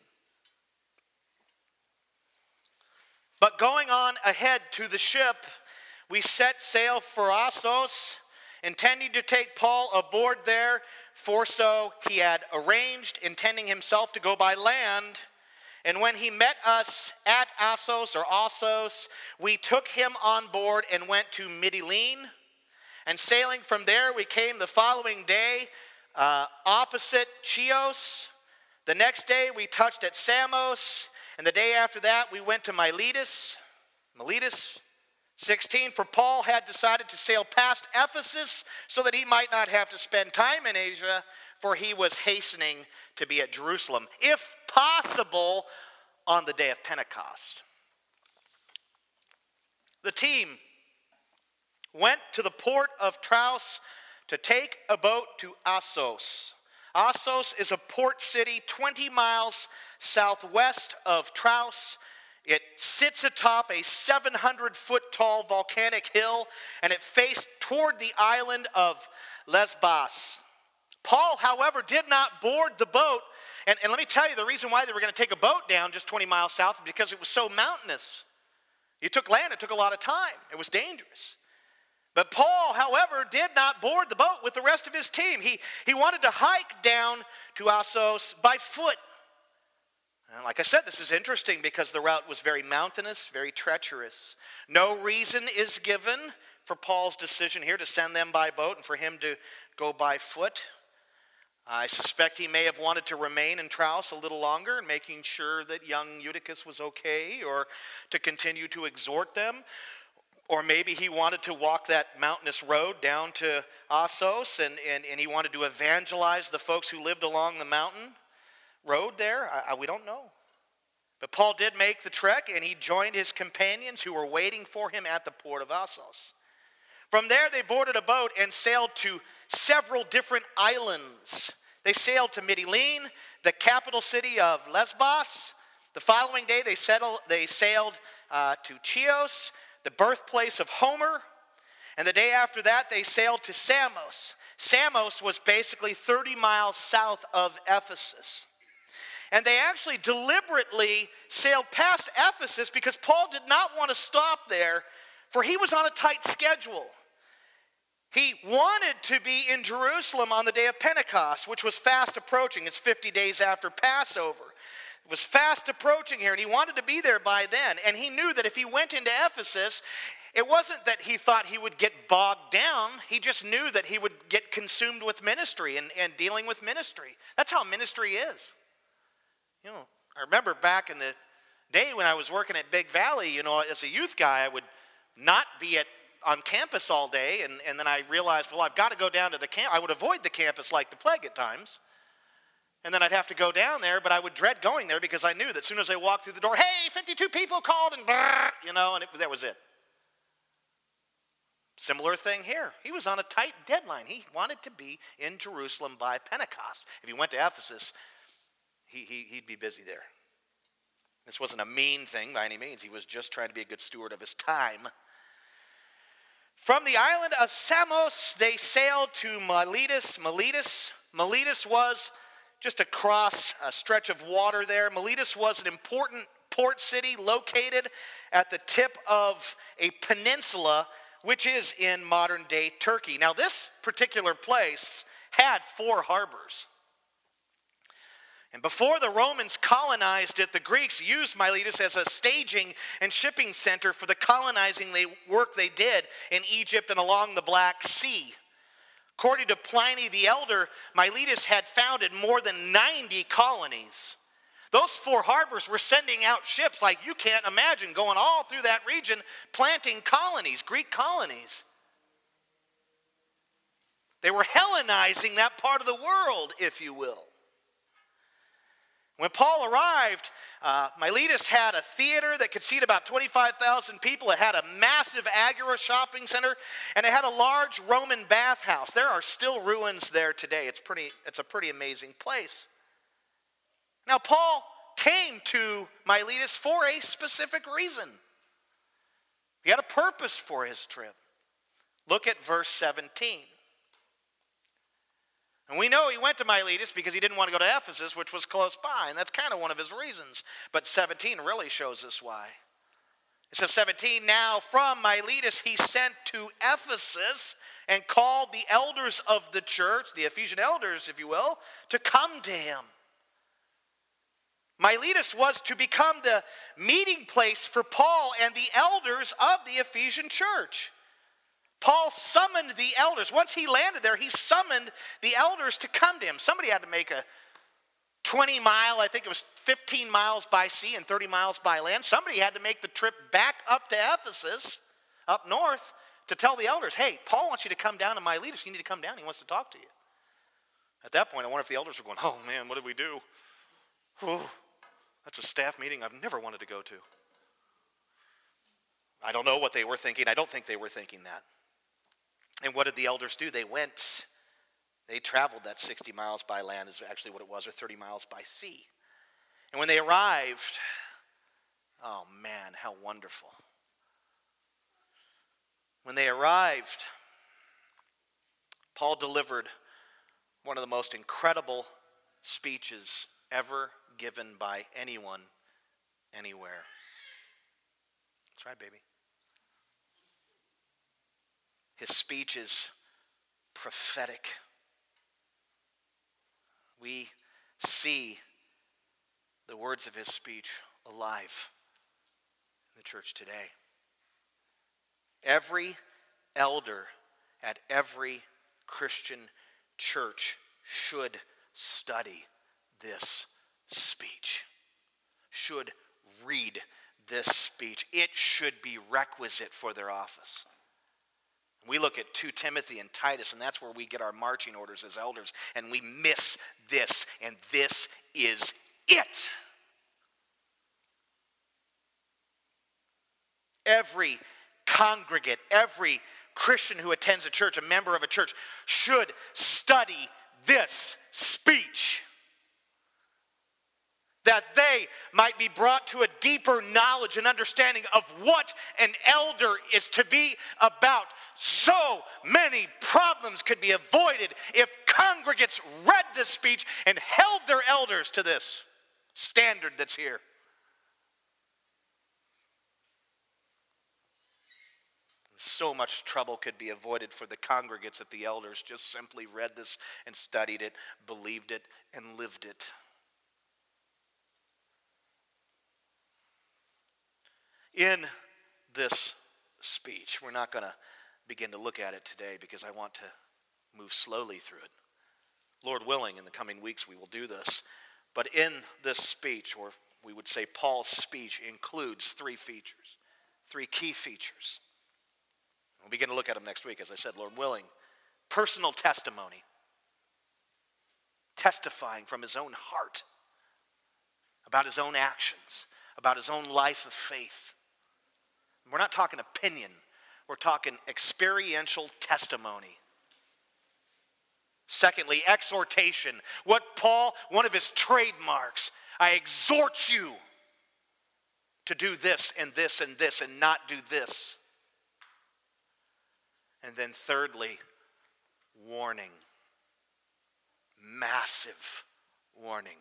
S1: But going on ahead to the ship, we set sail for Assos, intending to take Paul aboard there for so he had arranged, intending himself to go by land. And when he met us at Assos or Assos, we took him on board and went to Mytilene. And sailing from there, we came the following day uh, opposite Chios. The next day, we touched at Samos. And the day after that, we went to Miletus. Miletus, 16. For Paul had decided to sail past Ephesus so that he might not have to spend time in Asia, for he was hastening to be at Jerusalem, if possible, on the day of Pentecost. The team went to the port of Troas to take a boat to Assos. Assos is a port city 20 miles southwest of Troas. It sits atop a 700 foot tall volcanic hill and it faced toward the island of Lesbos. Paul, however, did not board the boat. And, and let me tell you the reason why they were going to take a boat down just 20 miles south because it was so mountainous. You took land, it took a lot of time, it was dangerous. But Paul, however, did not board the boat with the rest of his team. He, he wanted to hike down to Assos by foot. And like I said, this is interesting because the route was very mountainous, very treacherous. No reason is given for Paul's decision here to send them by boat and for him to go by foot. I suspect he may have wanted to remain in Troas a little longer, making sure that young Eutychus was okay, or to continue to exhort them. Or maybe he wanted to walk that mountainous road down to Assos and, and, and he wanted to evangelize the folks who lived along the mountain road there. I, I, we don't know. But Paul did make the trek and he joined his companions who were waiting for him at the port of Assos. From there, they boarded a boat and sailed to several different islands. They sailed to Mytilene, the capital city of Lesbos. The following day, they, settled, they sailed uh, to Chios, the birthplace of Homer. And the day after that, they sailed to Samos. Samos was basically 30 miles south of Ephesus. And they actually deliberately sailed past Ephesus because Paul did not want to stop there, for he was on a tight schedule. He wanted to be in Jerusalem on the day of Pentecost, which was fast approaching. It's 50 days after Passover. It was fast approaching here, and he wanted to be there by then. And he knew that if he went into Ephesus, it wasn't that he thought he would get bogged down. He just knew that he would get consumed with ministry and, and dealing with ministry. That's how ministry is. You know, I remember back in the day when I was working at Big Valley, you know, as a youth guy, I would not be at on campus all day, and, and then I realized, well, I've got to go down to the camp. I would avoid the campus like the plague at times. And then I'd have to go down there, but I would dread going there because I knew that as soon as I walked through the door, hey, 52 people called, and you know, and it, that was it. Similar thing here. He was on a tight deadline. He wanted to be in Jerusalem by Pentecost. If he went to Ephesus, he, he, he'd be busy there. This wasn't a mean thing by any means. He was just trying to be a good steward of his time. From the island of Samos, they sailed to Miletus. Miletus, Miletus was just across a stretch of water there. Miletus was an important port city located at the tip of a peninsula, which is in modern day Turkey. Now, this particular place had four harbors. And before the Romans colonized it, the Greeks used Miletus as a staging and shipping center for the colonizing work they did in Egypt and along the Black Sea. According to Pliny the Elder, Miletus had founded more than 90 colonies. Those four harbors were sending out ships like you can't imagine, going all through that region, planting colonies, Greek colonies. They were Hellenizing that part of the world, if you will. When Paul arrived, uh, Miletus had a theater that could seat about 25,000 people. It had a massive agora shopping center, and it had a large Roman bathhouse. There are still ruins there today. It's, pretty, it's a pretty amazing place. Now, Paul came to Miletus for a specific reason. He had a purpose for his trip. Look at verse 17. And we know he went to Miletus because he didn't want to go to Ephesus, which was close by, and that's kind of one of his reasons. But 17 really shows us why. It says 17, now from Miletus he sent to Ephesus and called the elders of the church, the Ephesian elders, if you will, to come to him. Miletus was to become the meeting place for Paul and the elders of the Ephesian church. Paul summoned the elders. Once he landed there, he summoned the elders to come to him. Somebody had to make a 20 mile, I think it was 15 miles by sea and 30 miles by land. Somebody had to make the trip back up to Ephesus, up north, to tell the elders, hey, Paul wants you to come down to Miletus. You need to come down. He wants to talk to you. At that point, I wonder if the elders were going, oh man, what did we do? Oh, that's a staff meeting I've never wanted to go to. I don't know what they were thinking. I don't think they were thinking that. And what did the elders do? They went, they traveled that 60 miles by land, is actually what it was, or 30 miles by sea. And when they arrived, oh man, how wonderful. When they arrived, Paul delivered one of the most incredible speeches ever given by anyone, anywhere. That's right, baby. His speech is prophetic. We see the words of his speech alive in the church today. Every elder at every Christian church should study this speech, should read this speech. It should be requisite for their office. We look at 2 Timothy and Titus, and that's where we get our marching orders as elders, and we miss this, and this is it. Every congregate, every Christian who attends a church, a member of a church, should study this speech that they might be brought to a deeper knowledge and understanding of what an elder is to be about. So many problems could be avoided if congregates read this speech and held their elders to this standard that's here. So much trouble could be avoided for the congregates if the elders just simply read this and studied it, believed it, and lived it. In this speech, we're not going to begin to look at it today because I want to move slowly through it. Lord willing, in the coming weeks, we will do this. But in this speech, or we would say Paul's speech, includes three features, three key features. We'll begin to look at them next week, as I said, Lord willing. Personal testimony, testifying from his own heart about his own actions, about his own life of faith. We're not talking opinion, we're talking experiential testimony. Secondly, exhortation. What Paul, one of his trademarks, I exhort you to do this and this and this and not do this. And then, thirdly, warning. Massive warning.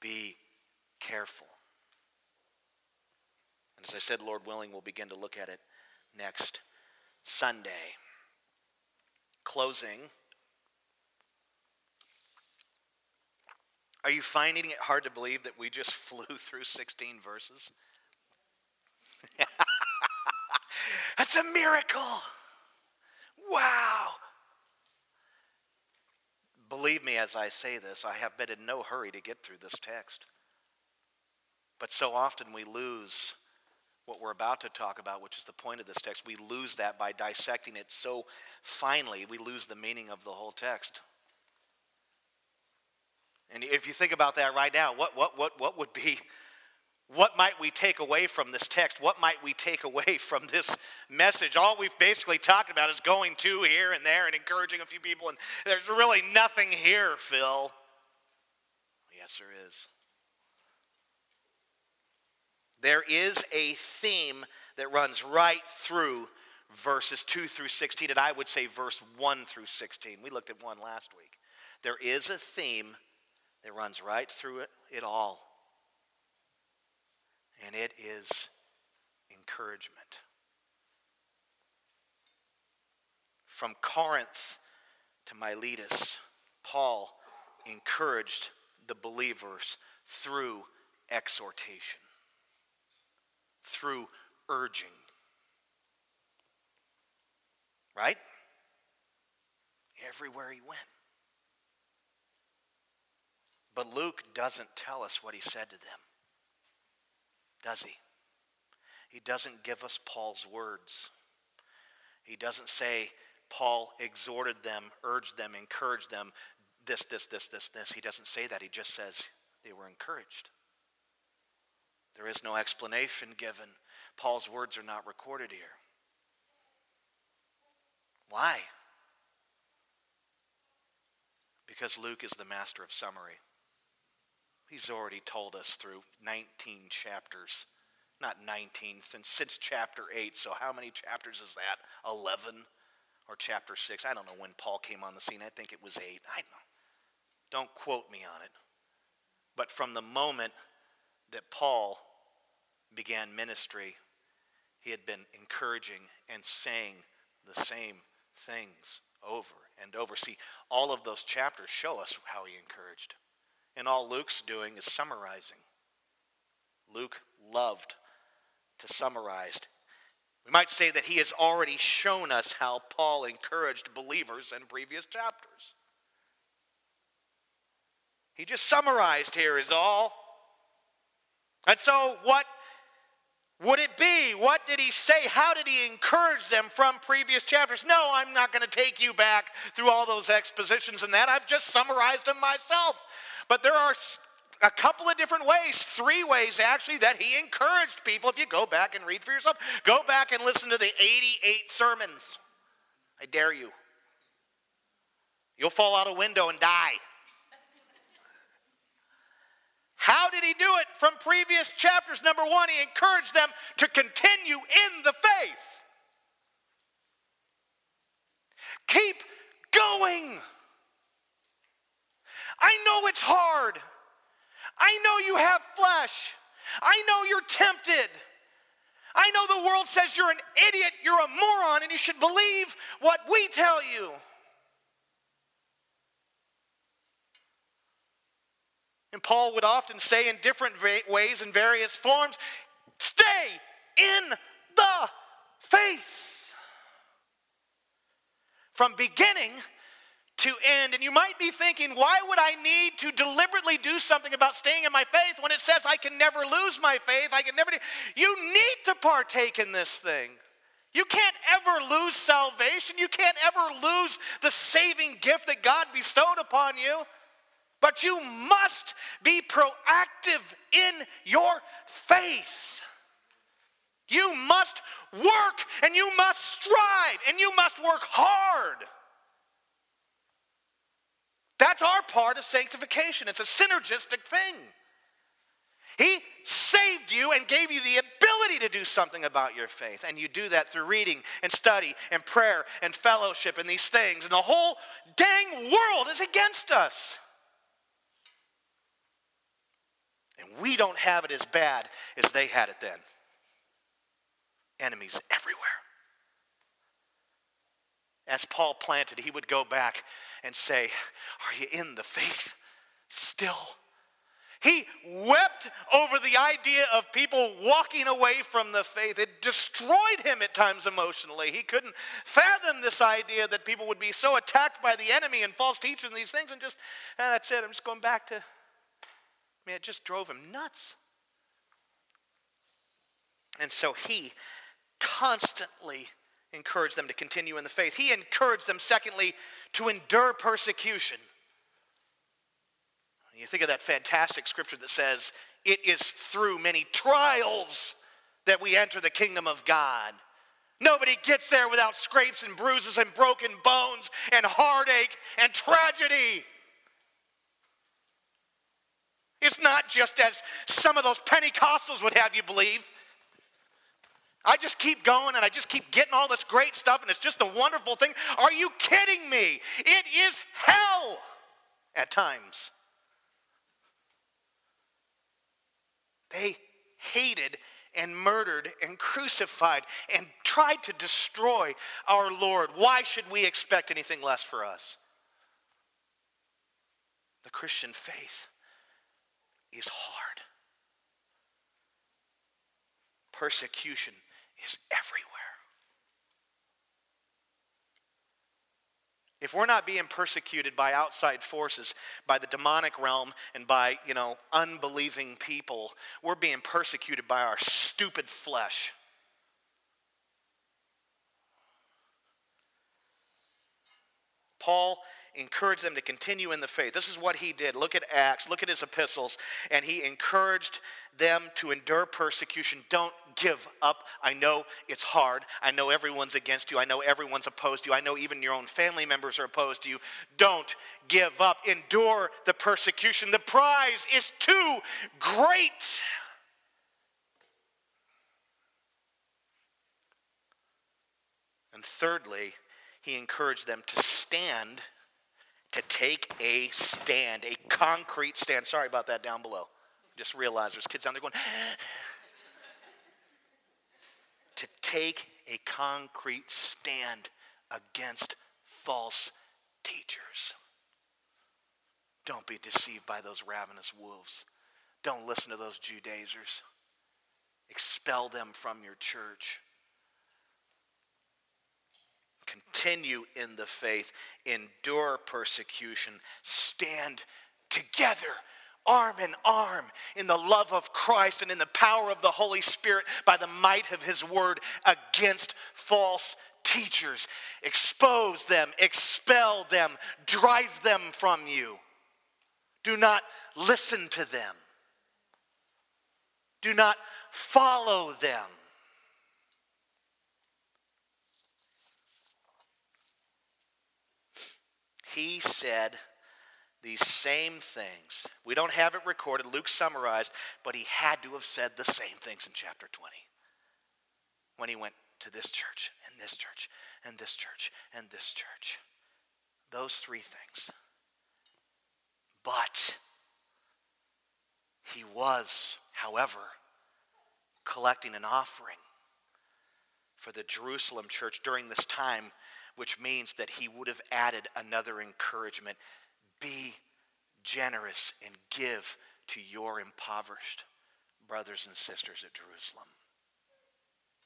S1: Be careful. And as I said, Lord willing, we'll begin to look at it next Sunday. Closing. Are you finding it hard to believe that we just flew through 16 verses? That's a miracle. Wow. Believe me as I say this, I have been in no hurry to get through this text. But so often we lose what we're about to talk about, which is the point of this text, we lose that by dissecting it so finely, we lose the meaning of the whole text. And if you think about that right now, what, what, what, what would be, what might we take away from this text? What might we take away from this message? All we've basically talked about is going to here and there and encouraging a few people, and there's really nothing here, Phil. Yes, there is. There is a theme that runs right through verses 2 through 16, and I would say verse 1 through 16. We looked at one last week. There is a theme that runs right through it, it all, and it is encouragement. From Corinth to Miletus, Paul encouraged the believers through exhortation through urging. Right? Everywhere he went. But Luke doesn't tell us what he said to them, does he? He doesn't give us Paul's words. He doesn't say, Paul exhorted them, urged them, encouraged them, this, this, this, this, this. He doesn't say that. He just says they were encouraged. There is no explanation given. Paul's words are not recorded here. Why? Because Luke is the master of summary. He's already told us through 19 chapters. Not 19, since chapter 8. So, how many chapters is that? 11 or chapter 6? I don't know when Paul came on the scene. I think it was 8. I don't. Don't quote me on it. But from the moment that Paul began ministry, he had been encouraging and saying the same things over and over. See, all of those chapters show us how he encouraged. And all Luke's doing is summarizing. Luke loved to summarize. We might say that he has already shown us how Paul encouraged believers in previous chapters. He just summarized here, is all. And so, what would it be? What did he say? How did he encourage them from previous chapters? No, I'm not going to take you back through all those expositions and that. I've just summarized them myself. But there are a couple of different ways, three ways actually, that he encouraged people. If you go back and read for yourself, go back and listen to the 88 sermons. I dare you. You'll fall out a window and die. How did he do it? From previous chapters. Number one, he encouraged them to continue in the faith. Keep going. I know it's hard. I know you have flesh. I know you're tempted. I know the world says you're an idiot, you're a moron, and you should believe what we tell you. And Paul would often say in different ways, in various forms, stay in the faith. From beginning to end. And you might be thinking, why would I need to deliberately do something about staying in my faith when it says I can never lose my faith? I can never. Do... You need to partake in this thing. You can't ever lose salvation. You can't ever lose the saving gift that God bestowed upon you. But you must be proactive in your faith. You must work and you must strive and you must work hard. That's our part of sanctification. It's a synergistic thing. He saved you and gave you the ability to do something about your faith. And you do that through reading and study and prayer and fellowship and these things. And the whole dang world is against us. And we don't have it as bad as they had it then. Enemies everywhere. As Paul planted, he would go back and say, Are you in the faith still? He wept over the idea of people walking away from the faith. It destroyed him at times emotionally. He couldn't fathom this idea that people would be so attacked by the enemy and false teachers and these things and just, ah, that's it, I'm just going back to mean, it just drove him nuts. And so he constantly encouraged them to continue in the faith. He encouraged them, secondly, to endure persecution. You think of that fantastic scripture that says, It is through many trials that we enter the kingdom of God. Nobody gets there without scrapes and bruises and broken bones and heartache and tragedy. It's not just as some of those Pentecostals would have you believe. I just keep going and I just keep getting all this great stuff and it's just a wonderful thing. Are you kidding me? It is hell at times. They hated and murdered and crucified and tried to destroy our Lord. Why should we expect anything less for us? The Christian faith is hard. Persecution is everywhere. If we're not being persecuted by outside forces, by the demonic realm, and by, you know, unbelieving people, we're being persecuted by our stupid flesh. Paul encouraged them to continue in the faith. This is what he did. Look at Acts, look at his epistles, and he encouraged them to endure persecution. Don't give up. I know it's hard. I know everyone's against you. I know everyone's opposed to you. I know even your own family members are opposed to you. Don't give up. Endure the persecution. The prize is too great. And thirdly, he encouraged them to stand to take a stand, a concrete stand. Sorry about that down below. Just realize there's kids down there going, to take a concrete stand against false teachers. Don't be deceived by those ravenous wolves. Don't listen to those Judaizers. Expel them from your church continue in the faith, endure persecution, stand together arm in arm in the love of Christ and in the power of the Holy Spirit by the might of His word against false teachers. Expose them, expel them, drive them from you. Do not listen to them, do not follow them. He said these same things. We don't have it recorded, Luke summarized, but he had to have said the same things in chapter 20 when he went to this church and this church and this church and this church. Those three things. But he was, however, collecting an offering for the Jerusalem church during this time which means that he would have added another encouragement be generous and give to your impoverished brothers and sisters at Jerusalem.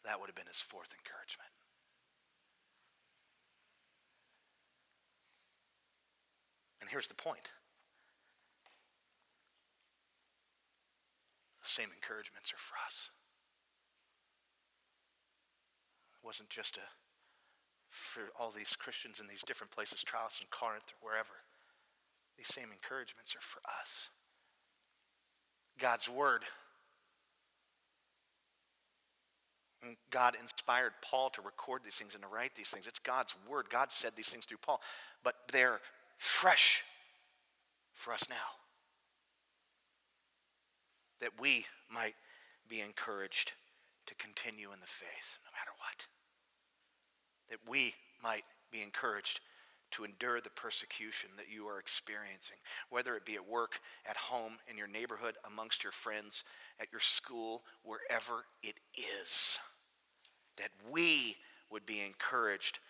S1: That would have been his fourth encouragement. And here's the point the same encouragements are for us. It wasn't just a for all these Christians in these different places, Trials in Corinth or wherever. These same encouragements are for us. God's Word. And God inspired Paul to record these things and to write these things. It's God's Word. God said these things through Paul, but they're fresh for us now. That we might be encouraged to continue in the faith no matter that we might be encouraged to endure the persecution that you are experiencing, whether it be at work, at home, in your neighborhood, amongst your friends, at your school, wherever it is. That we would be encouraged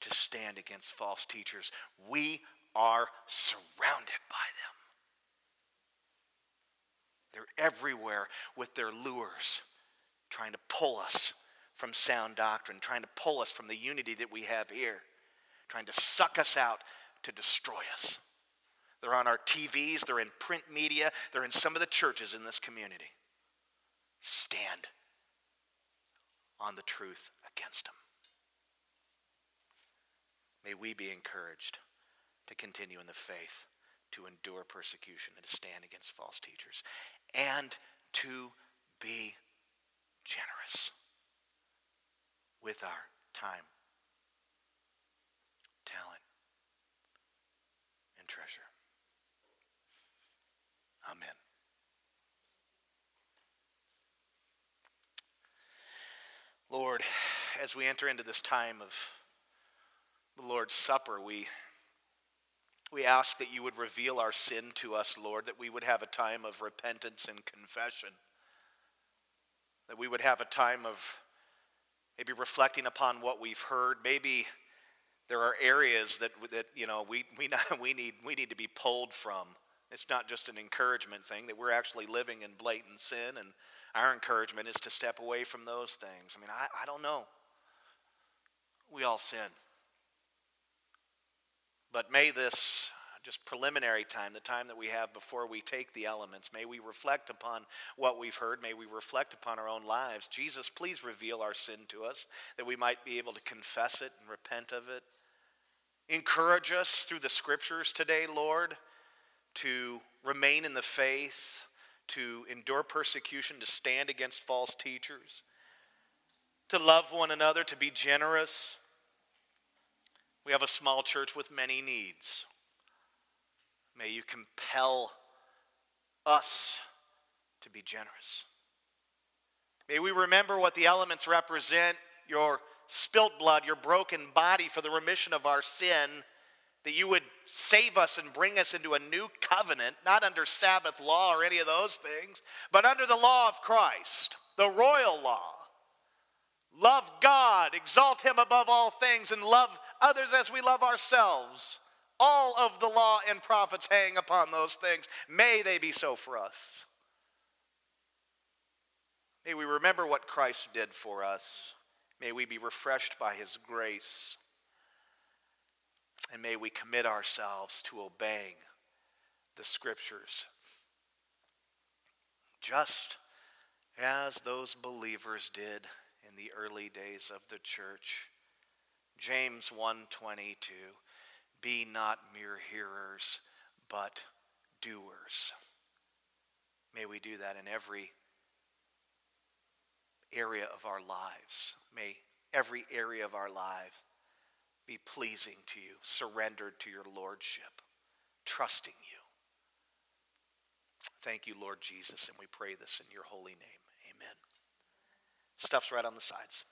S1: to stand against false teachers. We are surrounded by them. They're everywhere with their lures, trying to pull us from sound doctrine, trying to pull us from the unity that we have here, trying to suck us out to destroy us. They're on our TVs, they're in print media, they're in some of the churches in this community. Stand on the truth against them. May we be encouraged to continue in the faith, to endure persecution, and to stand against false teachers, and to be generous with our time, talent, and treasure. Amen. Lord, as we enter into this time of the Lord's Supper, we, we ask that you would reveal our sin to us, Lord, that we would have a time of repentance and confession, that we would have a time of maybe reflecting upon what we've heard. Maybe there are areas that, that you know, we, we, not, we, need, we need to be pulled from. It's not just an encouragement thing, that we're actually living in blatant sin, and our encouragement is to step away from those things. I mean, I, I don't know. We all sin. But may this just preliminary time, the time that we have before we take the elements, may we reflect upon what we've heard. May we reflect upon our own lives. Jesus, please reveal our sin to us that we might be able to confess it and repent of it. Encourage us through the scriptures today, Lord, to remain in the faith, to endure persecution, to stand against false teachers, to love one another, to be generous. We have a small church with many needs. May you compel us to be generous. May we remember what the elements represent your spilt blood, your broken body for the remission of our sin, that you would save us and bring us into a new covenant, not under Sabbath law or any of those things, but under the law of Christ, the royal law. Love God, exalt Him above all things, and love others as we love ourselves. All of the law and prophets hang upon those things. May they be so for us. May we remember what Christ did for us. May we be refreshed by his grace. And may we commit ourselves to obeying the scriptures. Just as those believers did in the early days of the church. James 1:22 be not mere hearers, but doers. May we do that in every area of our lives. May every area of our life be pleasing to you, surrendered to your lordship, trusting you. Thank you, Lord Jesus, and we pray this in your holy name. Amen. Stuff's right on the sides.